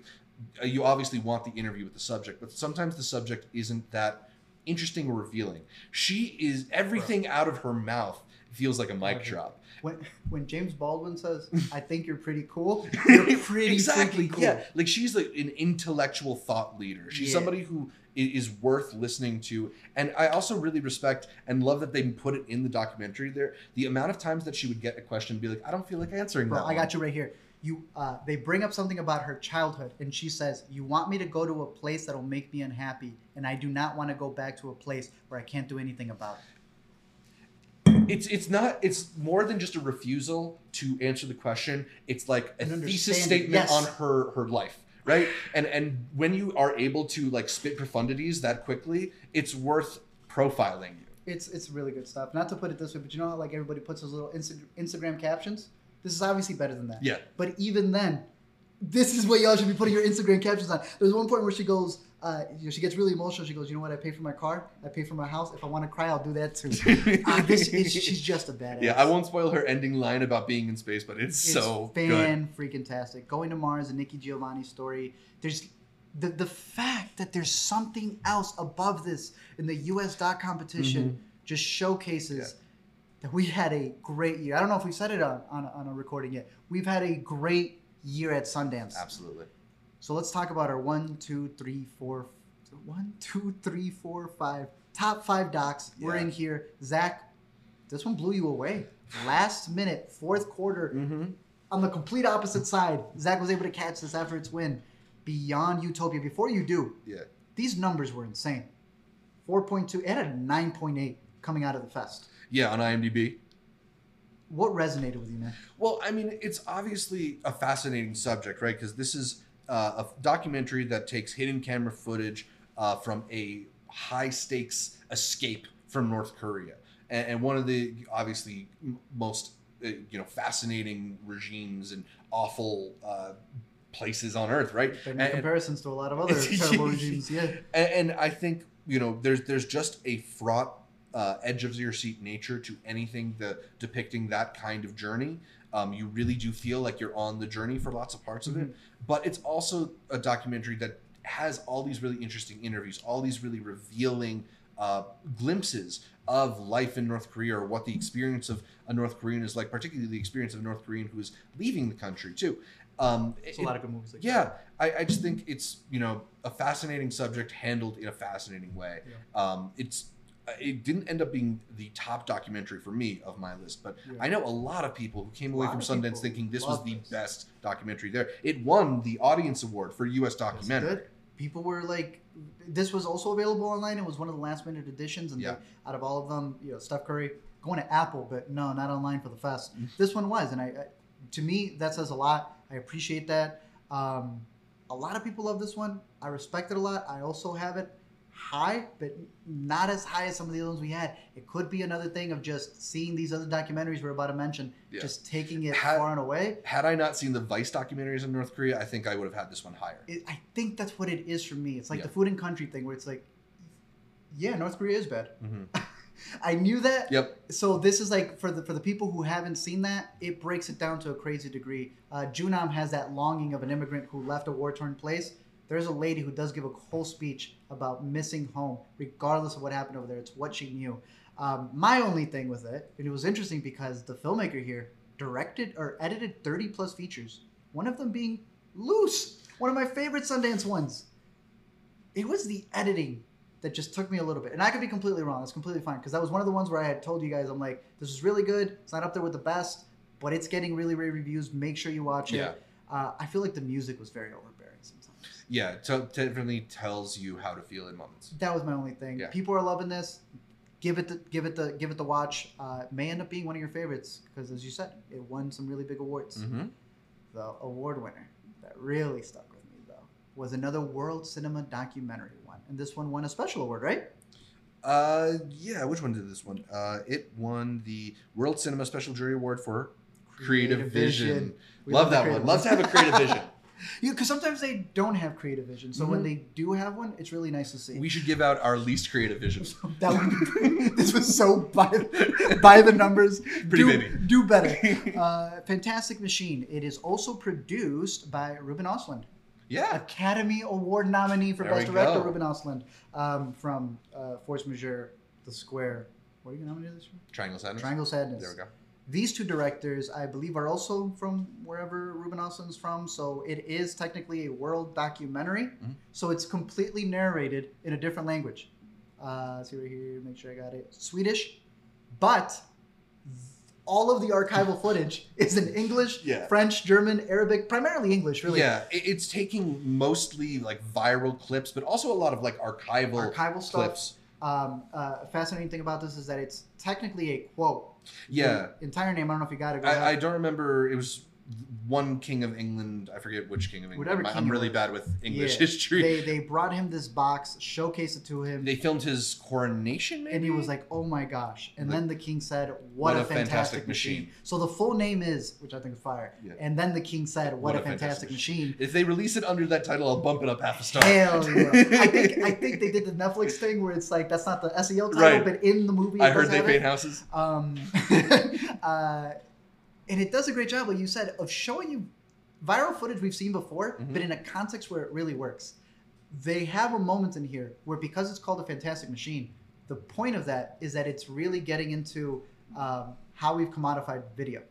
Uh, you obviously want the interview with the subject, but sometimes the subject isn't that interesting or revealing. She is everything out of her mouth feels like a mic drop. When when James Baldwin says, [LAUGHS] "I think you're pretty cool," [LAUGHS] you're pretty exactly. cool. Yeah, like she's like an intellectual thought leader. She's Yeah. somebody who is worth listening to, and I also really respect and love that they put it in the documentary. There, the amount of times that she would get a question and be like, "I don't feel like answering Bro, that." I got you right here. You, uh, they bring up something about her childhood, and she says, "You want me to go to a place that'll make me unhappy, and I do not want to go back to a place where I can't do anything about it." it's it's not it's more than just a refusal to answer the question it's like a thesis statement yes. on her her life right and and when you are able to like spit profundities that quickly it's worth profiling you It's it's really good stuff. Not to put it this way, but you know how like everybody puts those little Insta- Instagram captions. This is obviously better than that. yeah But even then, this is what y'all should be putting your Instagram captions on. There's one point where she goes, uh, you know, she gets really emotional. She goes, "You know what? I pay for my car. I pay for my house. If I want to cry, I'll do that too." [LAUGHS] uh, this is, she's just a badass. yeah i won't spoil her ending line about being in space but it's, It's so fan freaking tastic. Going to Mars, and Nikki Giovanni story. There's the the fact that there's something else above this in the U.S. doc competition Mm-hmm. just showcases that we had a great year. I don't know if we said it on, on, a- on a recording yet. We've had a great year at Sundance. absolutely So let's talk about our one, two, three, four, one, two, three, four, five top five docs. We're in here. Zach, this one blew you away. Last minute, fourth quarter, mm-hmm. on the complete opposite side. Zach was able to catch this after its win. Beyond Utopia. Before you do, yeah these numbers were insane. 4.2, it had a 9.8 coming out of the fest. Yeah on imdb What resonated with you, man? Well, I mean, it's obviously a fascinating subject, right? Because this is uh, a documentary that takes hidden camera footage uh, from a high stakes escape from North Korea, and, and one of the obviously m- most uh, you know fascinating regimes and awful uh, places on Earth, right? They And- comparisons to a lot of other [LAUGHS] terrible regimes. Yeah. and, and I think you know there's there's just a fraught uh, edge of your seat nature to anything that depicting that kind of journey. Um, you really do feel like you're on the journey for lots of parts of it, but it's also a documentary that has all these really interesting interviews, all these really revealing uh, glimpses of life in North Korea or what the experience of a North Korean is like, particularly the experience of a North Korean who is leaving the country too. Um, It's a lot of good movies like yeah, I, I just think it's you know a fascinating subject handled in a fascinating way. Um, it's it didn't end up being the top documentary for me of my list, but Yeah. I know a lot of people who came away from Sundance thinking this was the this. best documentary there. It won the Audience Award for U.S. Documentary. good. People were like, this was also available online. It was one of the last minute editions, and Yeah. they, out of all of them, you know, Steph Curry going to Apple, but no, not online for the fest. Mm. This one was, and I, I, to me, that says a lot. I appreciate that. Um, a lot of people love this one. I respect it a lot. I also have it high, but not as high as some of the other ones we had. It could be another thing of just seeing these other documentaries we're about to mention, Yeah. just taking it Ha- far and away. Had I not seen the Vice documentaries in North Korea, I think I would have had this one higher. it, I think that's what it is for me. It's like Yeah. the food and country thing where it's like, yeah, North Korea is bad. Mhm. [LAUGHS] I knew that. Yep. So this is like for the for the people who haven't seen that, it breaks it down to a crazy degree. Uh, Joonam has that longing of an immigrant who left a war torn place. There's a lady who does give a whole speech about missing home, regardless of what happened over there. It's what she knew. Um, my only thing with it, and it was interesting because the filmmaker here directed or edited 30 plus features. One of them being Loose, one of my favorite Sundance ones. It was the editing that just took me a little bit. And I could be completely wrong. It's completely fine because that was one of the ones where I had told you guys I'm like, this is really good. It's not up there with the best, but it's getting really rave reviews. Make sure you watch Yeah. it. Uh, I feel like the music was very. Yeah, to, definitely tells you how to feel in moments. That was my only thing. Yeah. People are loving this. Give it the give it the give it the watch. Uh, it may end up being one of your favorites because, as you said, it won some really big awards. Mm-hmm. The award winner that really stuck with me though was another World Cinema documentary one, and this one won a special award, right? Uh, yeah. Which one did this one? Uh, it won the World Cinema Special Jury Award for Creative, Vision. We Love the that creative one. Love to have a creative vision. Yeah, because sometimes they don't have creative vision. So when Mhm. they do have one, it's really nice to see. We should give out our least creative vision. [LAUGHS] that would, this was so by by the numbers. [LAUGHS] Pretty do, baby. Do better. [LAUGHS] Uh, Fantastic Machine. It is also produced by Ruben Ostlund, Yeah. Academy Award nominee for There Best Director. go. Ruben Ostlund um, from uh, Force Majeure, The Square. What are you nominated this for? Triangle Sadness. Triangle Sadness. There we go. These two directors, I believe, are also from wherever Ruben Ostlund's from. So it is technically a world documentary. Mhm. So it's completely narrated in a different language. Uh, let's see right here, make sure I got it. Swedish, but all of the archival [LAUGHS] footage is in English, Yeah. French, German, Arabic, primarily English, really. Yeah, it's taking mostly like viral clips, but also a lot of like archival, Archival stuff. Um, uh, fascinating thing about this is that it's technically a quote. Yeah, entire name, I don't know if you got it. Go I, I don't remember. It was one king of England. I forget which king of England. Whatever I'm- I'm really bad with English Yeah. history. They, they brought him this box, showcased it to him. They filmed his coronation, maybe. and he was like, "Oh my gosh!" And Like, then the king said, "What, a, fantastic, machine. So the full name is, which I think is fire. Yeah. And then the king said, "What, a, fantastic, machine." If they release it under that title, I'll bump it up half a star. Hell yeah! I [LAUGHS] think I think they did the Netflix thing where it's like that's not the SEO title, Right. but in the movie, I heard they paint houses. Um, [LAUGHS] uh, and it does a great job, like you said, of showing you viral footage we've seen before, Mhm. but in a context where it really works. They have a moment in here where, because it's called a fantastic machine, the point of that is that it's really getting into um, how we've commodified video.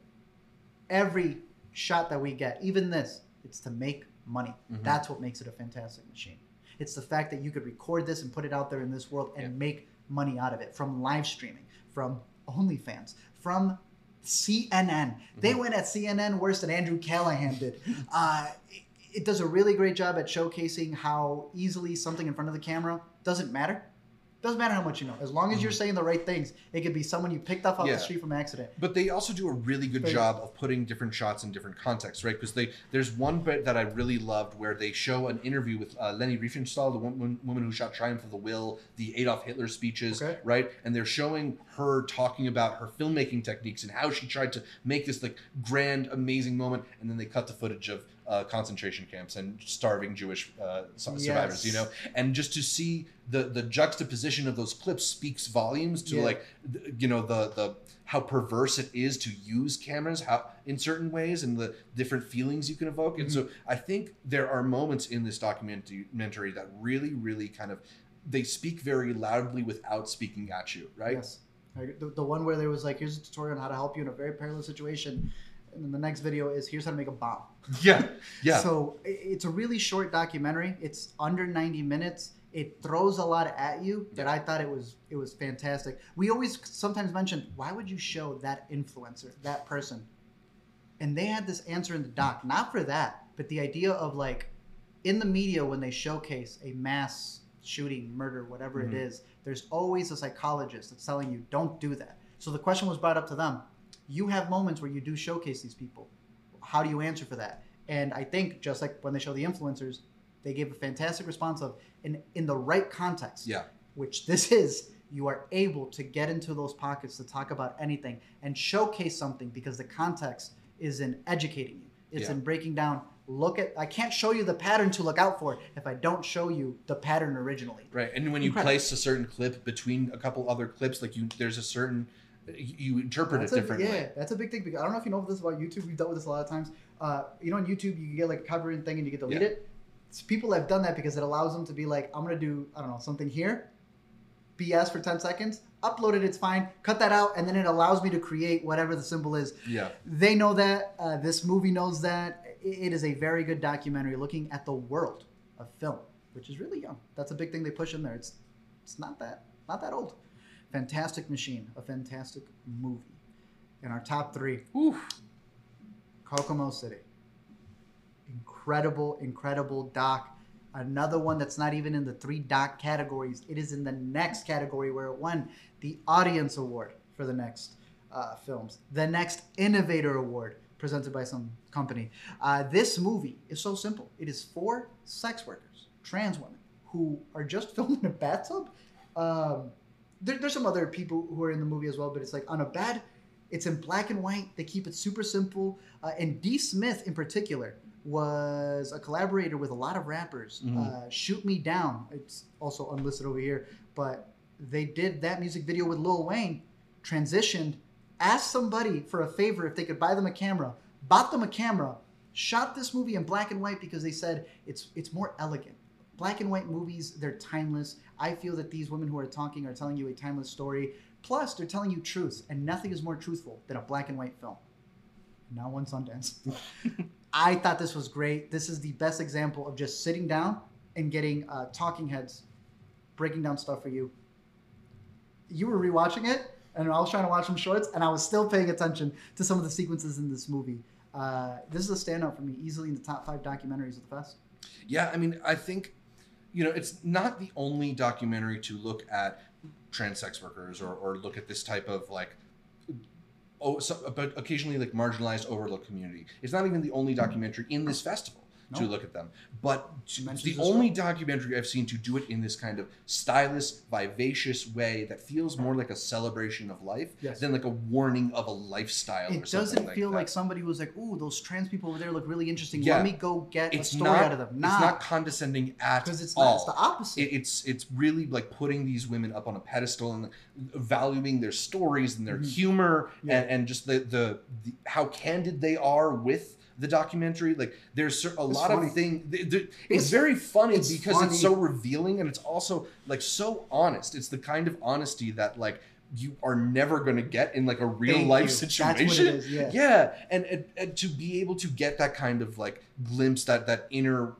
Every shot that we get, even this, it's to make money. Mhm. That's what makes it a fantastic machine. It's the fact that you could record this and put it out there in this world and Yeah. make money out of it from live streaming, from OnlyFans, from CNN. They Mhm. went at CNN worse than Andrew Callaghan did. [LAUGHS] Uh, it does a really great job at showcasing how easily something in front of the camera doesn't matter. Doesn't matter how much you know. As long as you're saying the right things, it could be someone you picked up off Mm-hmm. Yeah. the street from accident. But they also do a really good job of putting different shots in different contexts, right? Because they there's one bit that I really loved where they show an interview with uh, Leni Riefenstahl, the woman, woman who shot Triumph of the Will, the Adolf Hitler speeches, Okay. right? And they're showing her talking about her filmmaking techniques and how she tried to make this like grand, amazing moment. And then they cut the footage of uh, concentration camps and starving Jewish uh, su- survivors, you know, and just to see the the juxtaposition of those clips speaks volumes to Yeah. like th- you know the the how perverse it is to use cameras how in certain ways and the different feelings you can evoke and so i think there are moments in this documentary that really really kind of they speak very loudly without speaking at you right Yes. The, the one where there was like, here's a tutorial on how to help you in a very perilous situation. And then the next video is, here's how to make a bomb. [LAUGHS] yeah yeah So it's a really short documentary. It's under 90 minutes. It throws a lot at you that I thought it was it was fantastic. We always sometimes mention why would you show that influencer, that person? And they had this answer in the doc, not for that, but the idea of like in the media when they showcase a mass shooting, murder, whatever Mhm. it is, there's always a psychologist that's telling you don't do that. So the question was brought up to them. You have moments where you do showcase these people. How do you answer for that? And I think just like when they show the influencers, they gave a fantastic response of in in the right context, yeah which this is, you are able to get into those pockets to talk about anything and showcase something because the context is in educating you. It's Yeah. in breaking down. Look at I can't show you the pattern to look out for if I don't show you the pattern originally. right and when you Incredible. place a certain clip between a couple other clips like you there's a certain you interpret That's it a, differently yeah, that's a big thing. Because I don't know if you know this about YouTube. We've dealt with this a lot of times. Uh, you know, on YouTube, you can get like a covering thing and you get delete Yeah. it. It's people have done that because it allows them to be like, I'm gonna do, I don't know, something here, BS for 10 seconds, upload it, it's fine, cut that out, and then it allows me to create whatever the symbol is. yeah They know that. Uh, this movie knows that. It is a very good documentary looking at the world of film, which is really young. That's a big thing they push in there. It's it's not that not that old. Fantastic Machine, a fantastic movie. In our top three, Oof. Kokomo City. Incredible, incredible doc. Another one that's not even in the three doc categories. It is in the next category where it won the Audience Award for the next uh, films, the next Innovator Award presented by some company. Uh, this movie is so simple. It is four sex workers, trans women, who are just [LAUGHS] filmed in a bathtub. Um, there, there's some other people who are in the movie as well, but it's like on a bad. It's in black and white. They keep it super simple. Uh, and D. Smith, in particular, was a collaborator with a lot of rappers. Mhm. Uh, Shoot Me Down. It's also unlisted over here, but they did that music video with Lil Wayne. Transitioned, asked somebody for a favor if they could buy them a camera, bought them a camera, shot this movie in black and white because they said it's it's more elegant. Black and white movies, they're timeless. I feel that these women who are talking are telling you a timeless story. Plus, they're telling you truth, and nothing is more truthful than a black and white film. Now one Sundance. [LAUGHS] I thought this was great. This is the best example of just sitting down and getting uh, talking heads breaking down stuff for you. You were rewatching it, and I was trying to watch some shorts, and I was still paying attention to some of the sequences in this movie. Uh, this is a standout for me, easily in the top five documentaries of the fest. Yeah, I mean, I think, you know, it's not the only documentary to look at trans sex workers or, or look at this type of like, oh, so, but occasionally like marginalized, overlooked community. It's not even the only documentary in this festival to look at them, but mentions the only documentary I've seen to do it in this kind of stylish, vivacious way that feels more like a celebration of life Yes. than like a warning of a lifestyle. It something doesn't like feel that. like somebody was like, "Ooh, those trans people over there look really interesting. Yeah. Let me go get it's a story not out of them." it's not condescending at because it's all. not. It's the opposite. it, it's it's really like putting these women up on a pedestal and valuing their stories and their Mhm. humor Yeah. and, and just the, the the how candid they are with the documentary like there's a lot funny. of things th- th- it's, It's- very funny it's because it's so revealing and it's also like so honest it's the kind of honesty that like you are never going to get in like a real Thank life you. situation That's what it is. Yeah. yeah and, and, and to be able to get that kind of like glimpse that that inner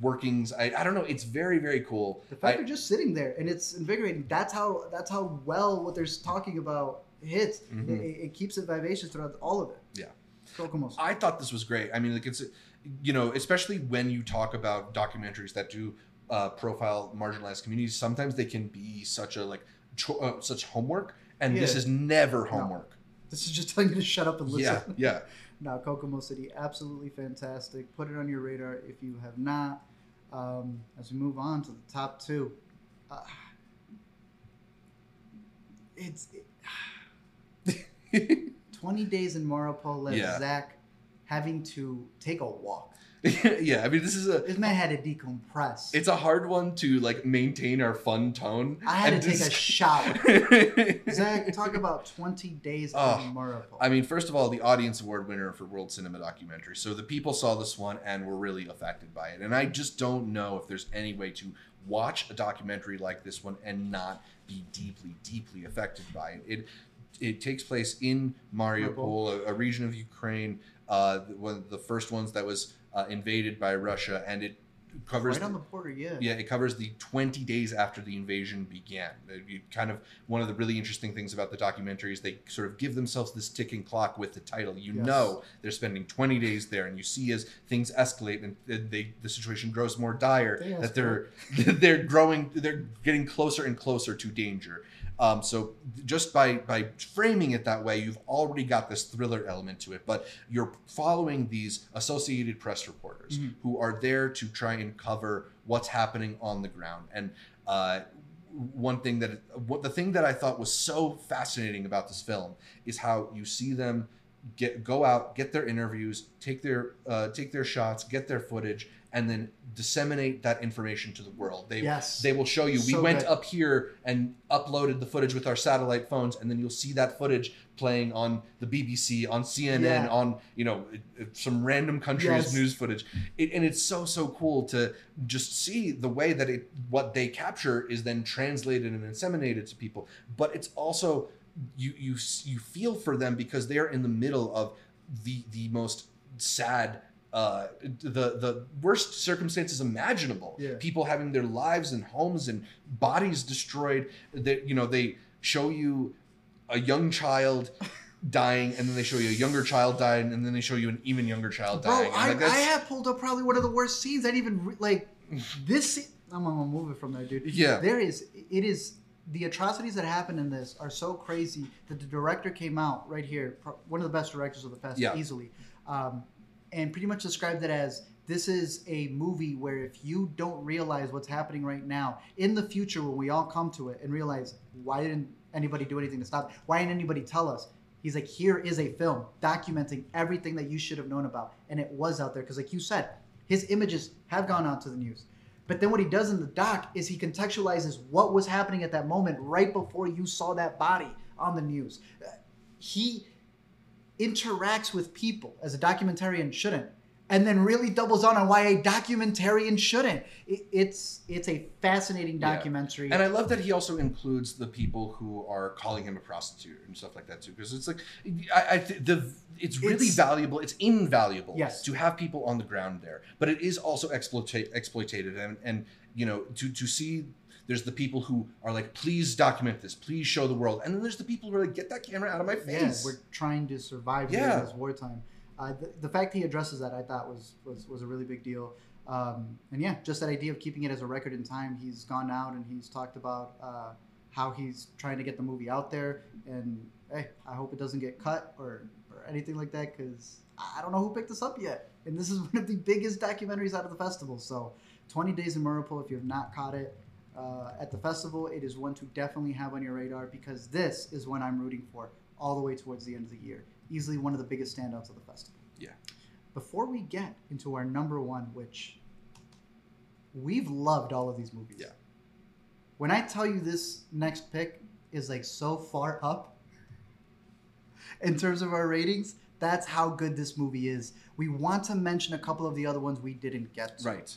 workings i, I don't know it's very very cool The fact I- they're just sitting there and it's invigorating. That's how that's how well what they're talking about hits. Mhm. It, it- it keeps it vivacious throughout all of it. Yeah. I thought this was great. I mean, like it's, you know, especially when you talk about documentaries that do uh, profile marginalized communities, sometimes they can be such a like cho- uh, such homework, and this is never No. homework. This is just telling you to shut up and listen. Yeah, [LAUGHS] yeah. Now, Kokomo City, absolutely fantastic. Put it on your radar if you have not. Um, as we move on to the top two, uh, it's it, [SIGHS] [LAUGHS] 20 days in Mariupol led Yeah. Zach having to take a walk. [LAUGHS] yeah. I mean, this is a This man had to decompress. it's a hard one to like maintain our fun tone. I had to take a shower. [LAUGHS] Zach, talk about 20 days Oh, in Mariupol. I mean, first of all, the audience award winner for World Cinema Documentary. So the people saw this one and were really affected by it. And I just don't know if there's any way to watch a documentary like this one and not be deeply, deeply affected by it. It it takes place in Mariupol, a, a region of Ukraine, uh, one of the first ones that was uh, invaded by Russia, and it covers right on the border, yeah. yeah, it covers the 20 days after the invasion began. Uh, You kind of one of the really interesting things about the documentary is they sort of give themselves this ticking clock with the title. You Yes. know they're spending 20 days there, and you see as things escalate and they the situation grows more dire They that they're [LAUGHS] they're growing, they're getting closer and closer to danger. Um, so just by by framing it that way, you've already got this thriller element to it. But you're following these Associated Press reporters Mhm. who are there to try and cover what's happening on the ground. And uh, one thing that what the thing that I thought was so fascinating about this film is how you see them get go out, get their interviews, take their uh, take their shots, get their footage, and then disseminate that information to the world. They Yes. they will show you. we went good. up here and uploaded the footage with our satellite phones, and then you'll see that footage playing on the BBC, on CNN, Yeah. on you know some random countries' Yes. news footage. It, and it's so so cool to just see the way that it what they capture is then translated and disseminated to people. But it's also you you you feel for them because they are in the middle of the the most sad uh, the the worst circumstances imaginable. Yeah. People having their lives and homes and bodies destroyed. That you know they show you a young child [LAUGHS] dying, and then they show you a younger child dying, and then they show you an even younger child Bro, dying. I, like, I have pulled up probably one of the worst scenes. I didn't even re- like [LAUGHS] this. I'm gonna move it from there, dude. Yeah. there is. It is the atrocities that happen in this are so crazy that the director came out right here, pro- one of the best directors of the fest, Yeah. easily, um, and pretty much described it as this is a movie where if you don't realize what's happening right now, in the future when we all come to it and realize why didn't anybody do anything to stop? Why didn't anybody tell us? He's like, here is a film documenting everything that you should have known about, and it was out there because, like you said, his images have gone out to the news. But then what he does in the doc is he contextualizes what was happening at that moment right before you saw that body on the news. He interacts with people as a documentarian shouldn't, and then really doubles on on why a documentarian shouldn't. It, it's it's a fascinating Yeah. documentary. And I love that he also includes the people who are calling him a prostitute and stuff like that too, because it's like, I, I th- the it's really It's- valuable. It's invaluable Yes. to have people on the ground there, but it is also exploita- exploitated, and and you know to to see. There's the people who are like, please document this, please show the world, and then there's the people who are like, get that camera out of my yeah, face. we're trying to survive Yeah. this wartime. Uh, the, the fact he addresses that, I thought was was, was a really big deal. Um, and yeah, just that idea of keeping it as a record in time. He's gone out and he's talked about uh, how he's trying to get the movie out there. And hey, I hope it doesn't get cut or, or anything like that because I don't know who picked this up yet. And this is [LAUGHS] one of the biggest documentaries out of the festival. So 20 Days in Mariupol, if you have not caught it, uh, at the festival, it is one to definitely have on your radar because this is one I'm rooting for all the way towards the end of the year. Easily one of the biggest standouts of the festival. Yeah. Before we get into our number one, which we've loved all of these movies. Yeah. When I tell you this next pick is like so far up in terms of our ratings, that's how good this movie is. We want to mention a couple of the other ones we didn't get to. right.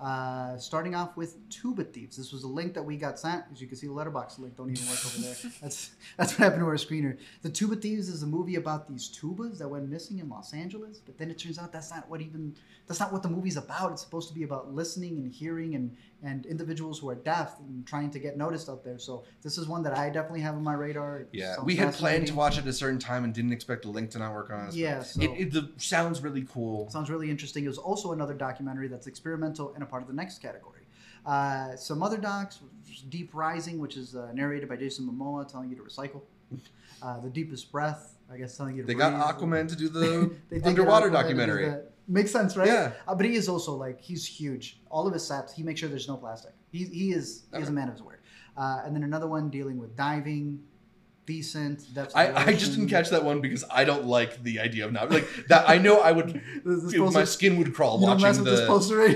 Uh, starting off with Tuba Thieves. This was a link that we got sent. As you can see, the Letterboxd link don't even work over there. [LAUGHS] That's that's what happened to our screener. The Tuba Thieves is a movie about these tubas that went missing in Los Angeles, but then it turns out that's not what even that's not what the movie's about. It's supposed to be about listening and hearing and and individuals who are deaf and trying to get noticed out there. So this is one that I definitely have on my radar. It Yeah, we had planned to watch it at a certain time and didn't expect the link to not work on us. Yeah, so- it, it the, sounds really cool. Sounds really interesting. It was also another documentary that's experimental and a part of the next category. Uh, some other docs, Deep Rising, which is uh, narrated by Jason Momoa, telling you to recycle. Uh, the Deepest Breath, I guess, telling you to They got. Aquaman to do the [LAUGHS] They did get underwater documentary. Makes sense, right? Yeah. Uh, but he is also like he's huge. All of his sets, he makes sure there's no plastic. He, he is he is a man of his word. Uh, and then another one dealing with diving, decent. I, I just didn't catch that one because I don't like the idea of not like that. I know I would, [LAUGHS] my skin would crawl You don't mess watching the.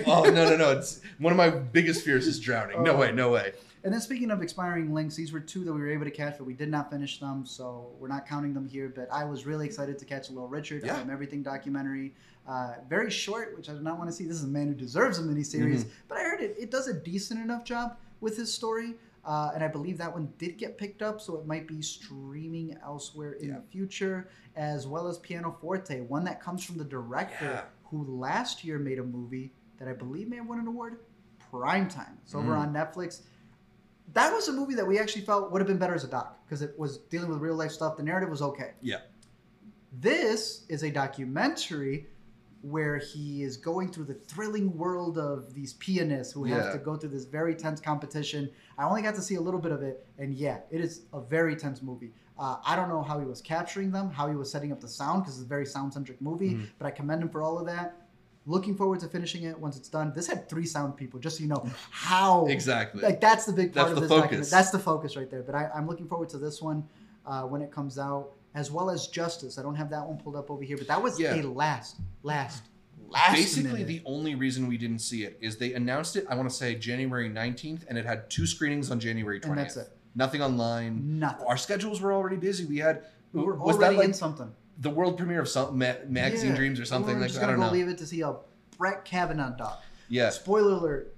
oh no no no! [LAUGHS] It's one of my biggest fears is drowning. No Oh. way, no way. And then speaking of expiring links, these were two that we were able to catch, but we did not finish them, so we're not counting them here. But I was really excited to catch a Little Richard, Yeah. um, Everything documentary. Uh, very short, which I do not want to see. This is a man who deserves a miniseries, Mm-hmm. but I heard it, it does a decent enough job with his story. Uh, and I believe that one did get picked up, so it might be streaming elsewhere in Yeah. the future, as well as Pianoforte, one that comes from the director Yeah. who last year made a movie that I believe may have won an award. Primetime. It's over Mm. on Netflix that was a movie that we actually felt would have been better as a doc because it was dealing with real life stuff. The narrative was okay. Yeah. This is a documentary where he is going through the thrilling world of these pianists who have Yeah. to go through this very tense competition. I only got to see a little bit of it, and yeah, it is a very tense movie. Uh, I don't know how he was capturing them, how he was setting up the sound because it's a very sound centric movie, Mhm. but I commend him for all of that. Looking forward to finishing it once it's done. This had three sound people, just so you know how Exactly. like that's the big part That's of the this focus. document. That's the focus right there. But I, I'm looking forward to this one uh, when it comes out, as well as Justice. I don't have that one pulled up over here, but that was Yeah. a last, last, last. Basically, minute. the only reason we didn't see it is they announced it. I want to say January nineteenth, and it had two screenings on January And twentieth. that's it. Nothing online. nothing. Our schedules were already busy. We had We were was already that like in something. The world premiere of some ma- magazine Yeah. dreams or something We were like just that? I don't go know. leave it to see a Brett Kavanaugh doc. Yeah, Spoiler alert.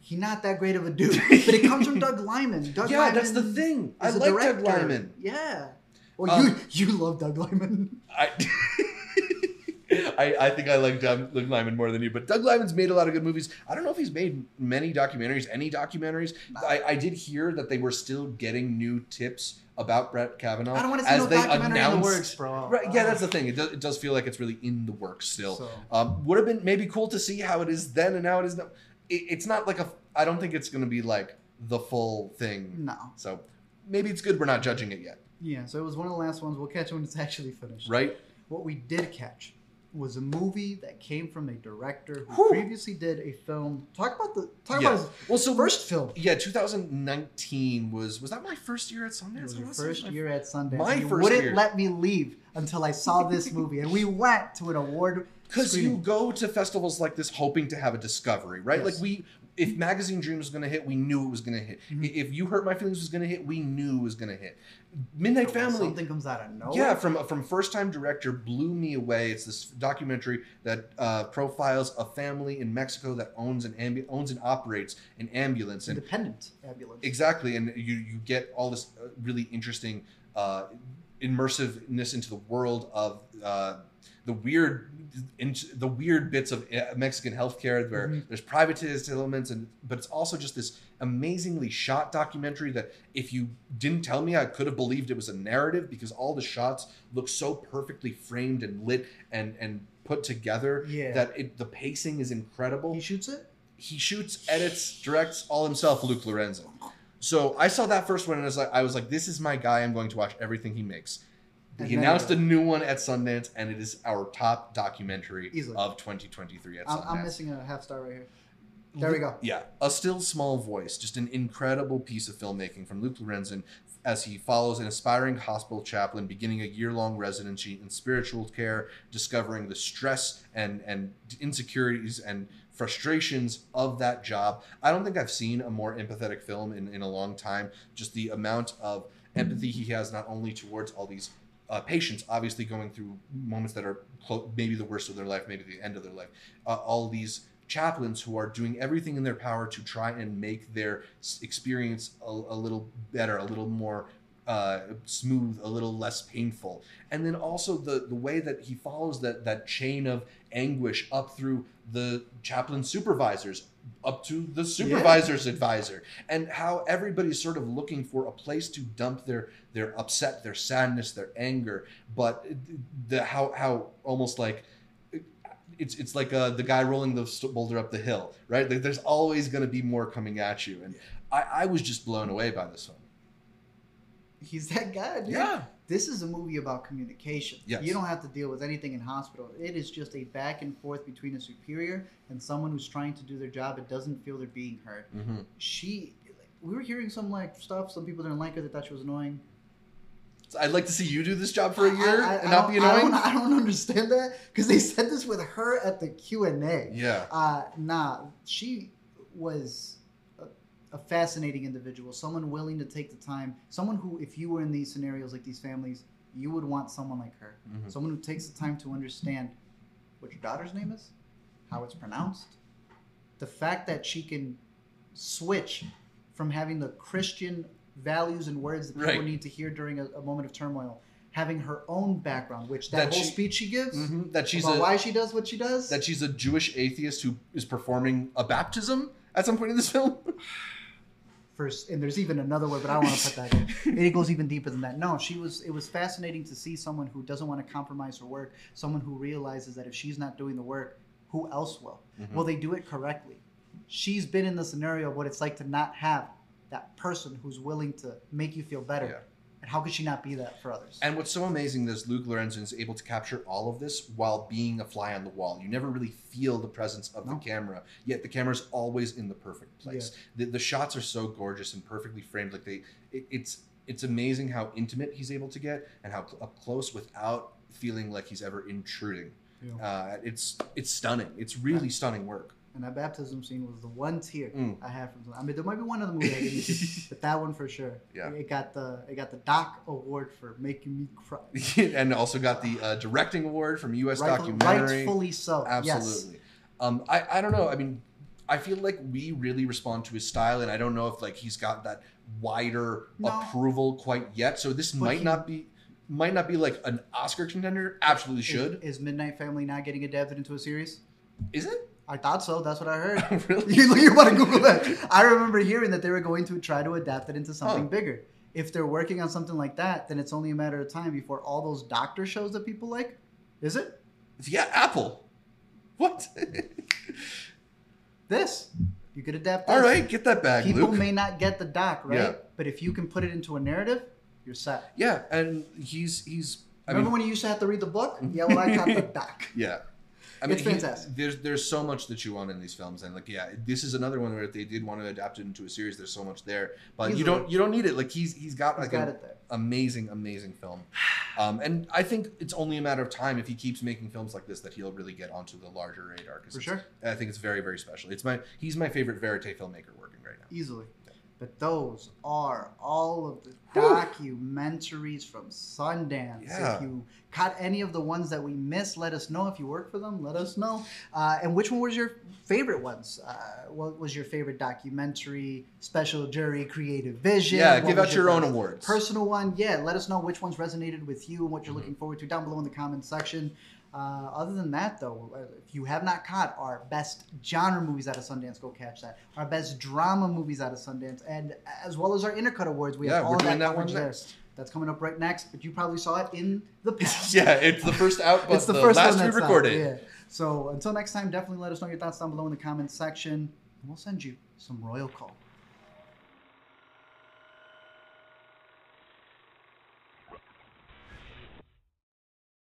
He's not that great of a dude, [LAUGHS] but it comes from Doug Liman. Doug yeah, Liman that's the thing. I like Doug director. Liman. Yeah. Well, Um, you you love Doug Liman. I [LAUGHS] [LAUGHS] I, I think I like Doug, Doug Liman more than you, but Doug Liman's made a lot of good movies. I don't know if he's made many documentaries, any documentaries. I, I did hear that they were still getting new tips about Brett Kavanaugh I don't want to see no documentary in the announced- works, bro. Right, yeah, that's the thing. It does, it does feel like it's really in the works still. So- Um, would have been maybe cool to see how it is then and how it is now. It, it's not like a. I don't think it's going to be like the full thing. No. So maybe it's good we're not judging it yet, Yeah, so it was one of the last ones. We'll catch when it's actually finished. right? What we did catch was a movie that came from a director who Whew. previously did a film. Talk about the talk Yeah. about his Well, so first film. Yeah, 2019 was was that my first year at Sundance? It was your first my- year at Sundance. my first wouldn't year. let me leave until I saw this [LAUGHS] movie, and we went to an award Because you go to festivals like this hoping to have a discovery, right? Yes. Like we, if Magazine Dreams was going to hit, we knew it was going to hit. Mhm. If You Hurt My Feelings was going to hit, we knew it was going to hit. Midnight Family, Something comes out of nowhere. yeah, from from first time director blew me away. It's this documentary that uh, profiles a family in Mexico that owns an ambu- owns and operates an ambulance, and independent ambulance. Exactly, and you you get all this uh, really interesting uh, immersiveness into the world of uh, the weird, into the weird bits of uh, Mexican healthcare where Mhm. there's privatized elements, and but it's also just this amazingly shot documentary that if you didn't tell me, I could have believed it was a narrative because all the shots look so perfectly framed and lit and and put together Yeah. that it the pacing is incredible He shoots it. he shoots, edits, directs all himself, Luke Lorenzen. So I saw that first one and I was like, I was like, this is my guy. I'm going to watch everything he makes. And he announced a new one at Sundance, and it is our top documentary Easily. of 2023 at I'm, Sundance. I'm missing a half star right here. There we go. Yeah, a still small voice, just an incredible piece of filmmaking from Luke Lorenzen as he follows an aspiring hospital chaplain beginning a year-long residency in spiritual care, discovering the stress and and insecurities and frustrations of that job. I don't think I've seen a more empathetic film in, in a long time. Just the amount of empathy he has not only towards all these uh, patients obviously going through moments that are clo- maybe the worst of their life, maybe the end of their life. Uh, all these chaplains who are doing everything in their power to try and make their experience a, a little better, a little more uh, smooth, a little less painful. And then also the the way that he follows that that chain of anguish up through the chaplain supervisors up to the supervisor's advisor and how everybody's sort of looking for a place to dump their their upset their sadness their anger but the how how almost like it's it's like uh, the guy rolling the boulder up the hill right? Like there's always going to be more coming at you and I, I was just blown away by this film He's that guy. Dude. yeah This is a movie about communication. Yes. You don't have to deal with anything in hospital. It is just a back and forth between a superior and someone who's trying to do their job and doesn't feel they're being heard. mm-hmm. She, we were hearing some like stuff. Some people didn't like her. They thought she was annoying. so i'd like to see you do this job for a year I- I- and not be don't- I annoying don't, I don't understand that because they said this with her at the Q and A. yeah Uh, nah, she was a, fascinating individual. Someone willing to take the time. Someone who, if you were in these scenarios like these families, you would want someone like her. Mhm. Someone who takes the time to understand what your daughter's name is, how it's pronounced, the fact that she can switch from having the Christian values and words that people Right. need to hear during a, a moment of turmoil, having her own background, which that, That whole she- speech she gives Mhm. that she's a why she does what she does. that she's a Jewish atheist who is performing a baptism at some point in this film. [LAUGHS] first and there's even another word but i don't want to put that in. It [LAUGHS] goes even deeper than that. No she was it was fascinating to see someone who doesn't want to compromise her work someone who realizes that if she's not doing the work who else will? Mhm. will they do it correctly? She's been in the scenario of what it's like to not have that person who's willing to make you feel better. Yeah. And how could she not be that for others And what's so amazing is Luke Lorenzen is able to capture all of this while being a fly on the wall. You never really feel the presence of No. the camera, yet the camera's always in the perfect place. The, the shots are so gorgeous and perfectly framed. Like they, it, it's it's amazing how intimate he's able to get and how cl- up close without feeling like he's ever intruding. Yeah. Uh, it's it's stunning. It's really stunning work. And that baptism scene was the one tear Mm. I had from. I mean, there might be one other movie I didn't see, [LAUGHS] but that one for sure. Yeah. It got the it got the Doc Award for making me cry. [LAUGHS] and also got the uh, directing award from U.S. Rightful- Documentary. Rightfully so. Yes. Absolutely. Um, I, I don't know. I mean, I feel like we really respond to his style, and I don't know if like he's got that wider No. approval quite yet. So this But might he- not be. might not be like an Oscar contender. Absolutely should. Is, is Midnight Family not getting adapted into a series? Is it? I thought so. That's what I heard. [LAUGHS] really? [LAUGHS] you, you want to Google that? I remember hearing that they were going to try to adapt it into something Oh. bigger. If they're working on something like that, then it's only a matter of time before all those doctor shows that people like. Is it Yeah, Apple. What? [LAUGHS] this? You could adapt. This. All right, get that back, People Luke. may not get the doc right, Yeah. but if you can put it into a narrative, you're set. yeah, and he's he's. I Remember mean, when you used to have to read the book? Yeah, well, I got the doc. yeah. I mean, It's he- fantastic. there's there's so much that you want in these films, and like, yeah, this is another one where if they did want to adapt it into a series, there's so much there, but you don't you don't need it. Like he's he's got He's like got an it there. amazing amazing film, um, and I think it's only a matter of time if he keeps making films like this that he'll really get onto the larger radar. For sure. I think it's very very special. It's my he's my favorite verite filmmaker working right now. Easily. But those are all of the documentaries from Sundance. Yeah. If you caught any of the ones that we missed, let us know. If you work for them, let us know. Uh, and which one was your favorite ones? Uh, what was your favorite documentary, special jury, creative vision? Yeah, What give out your own awards. Personal one, yeah. Let us know which ones resonated with you and what you're Mhm. looking forward to down below in the comments section. Uh, other than that, though, uh, if you have not caught our best genre movies out of Sundance, go catch that. Our best drama movies out of Sundance, and as well as our Intercut Awards, we Yeah, have all we're doing that that one there. next. That's coming up right next, but you probably saw it in the past. [LAUGHS] yeah, it's the first out, but it's the, the, first last we that's out, recorded. Yeah. So until next time, definitely let us know your thoughts down below in the comments section, and we'll send you some royal call.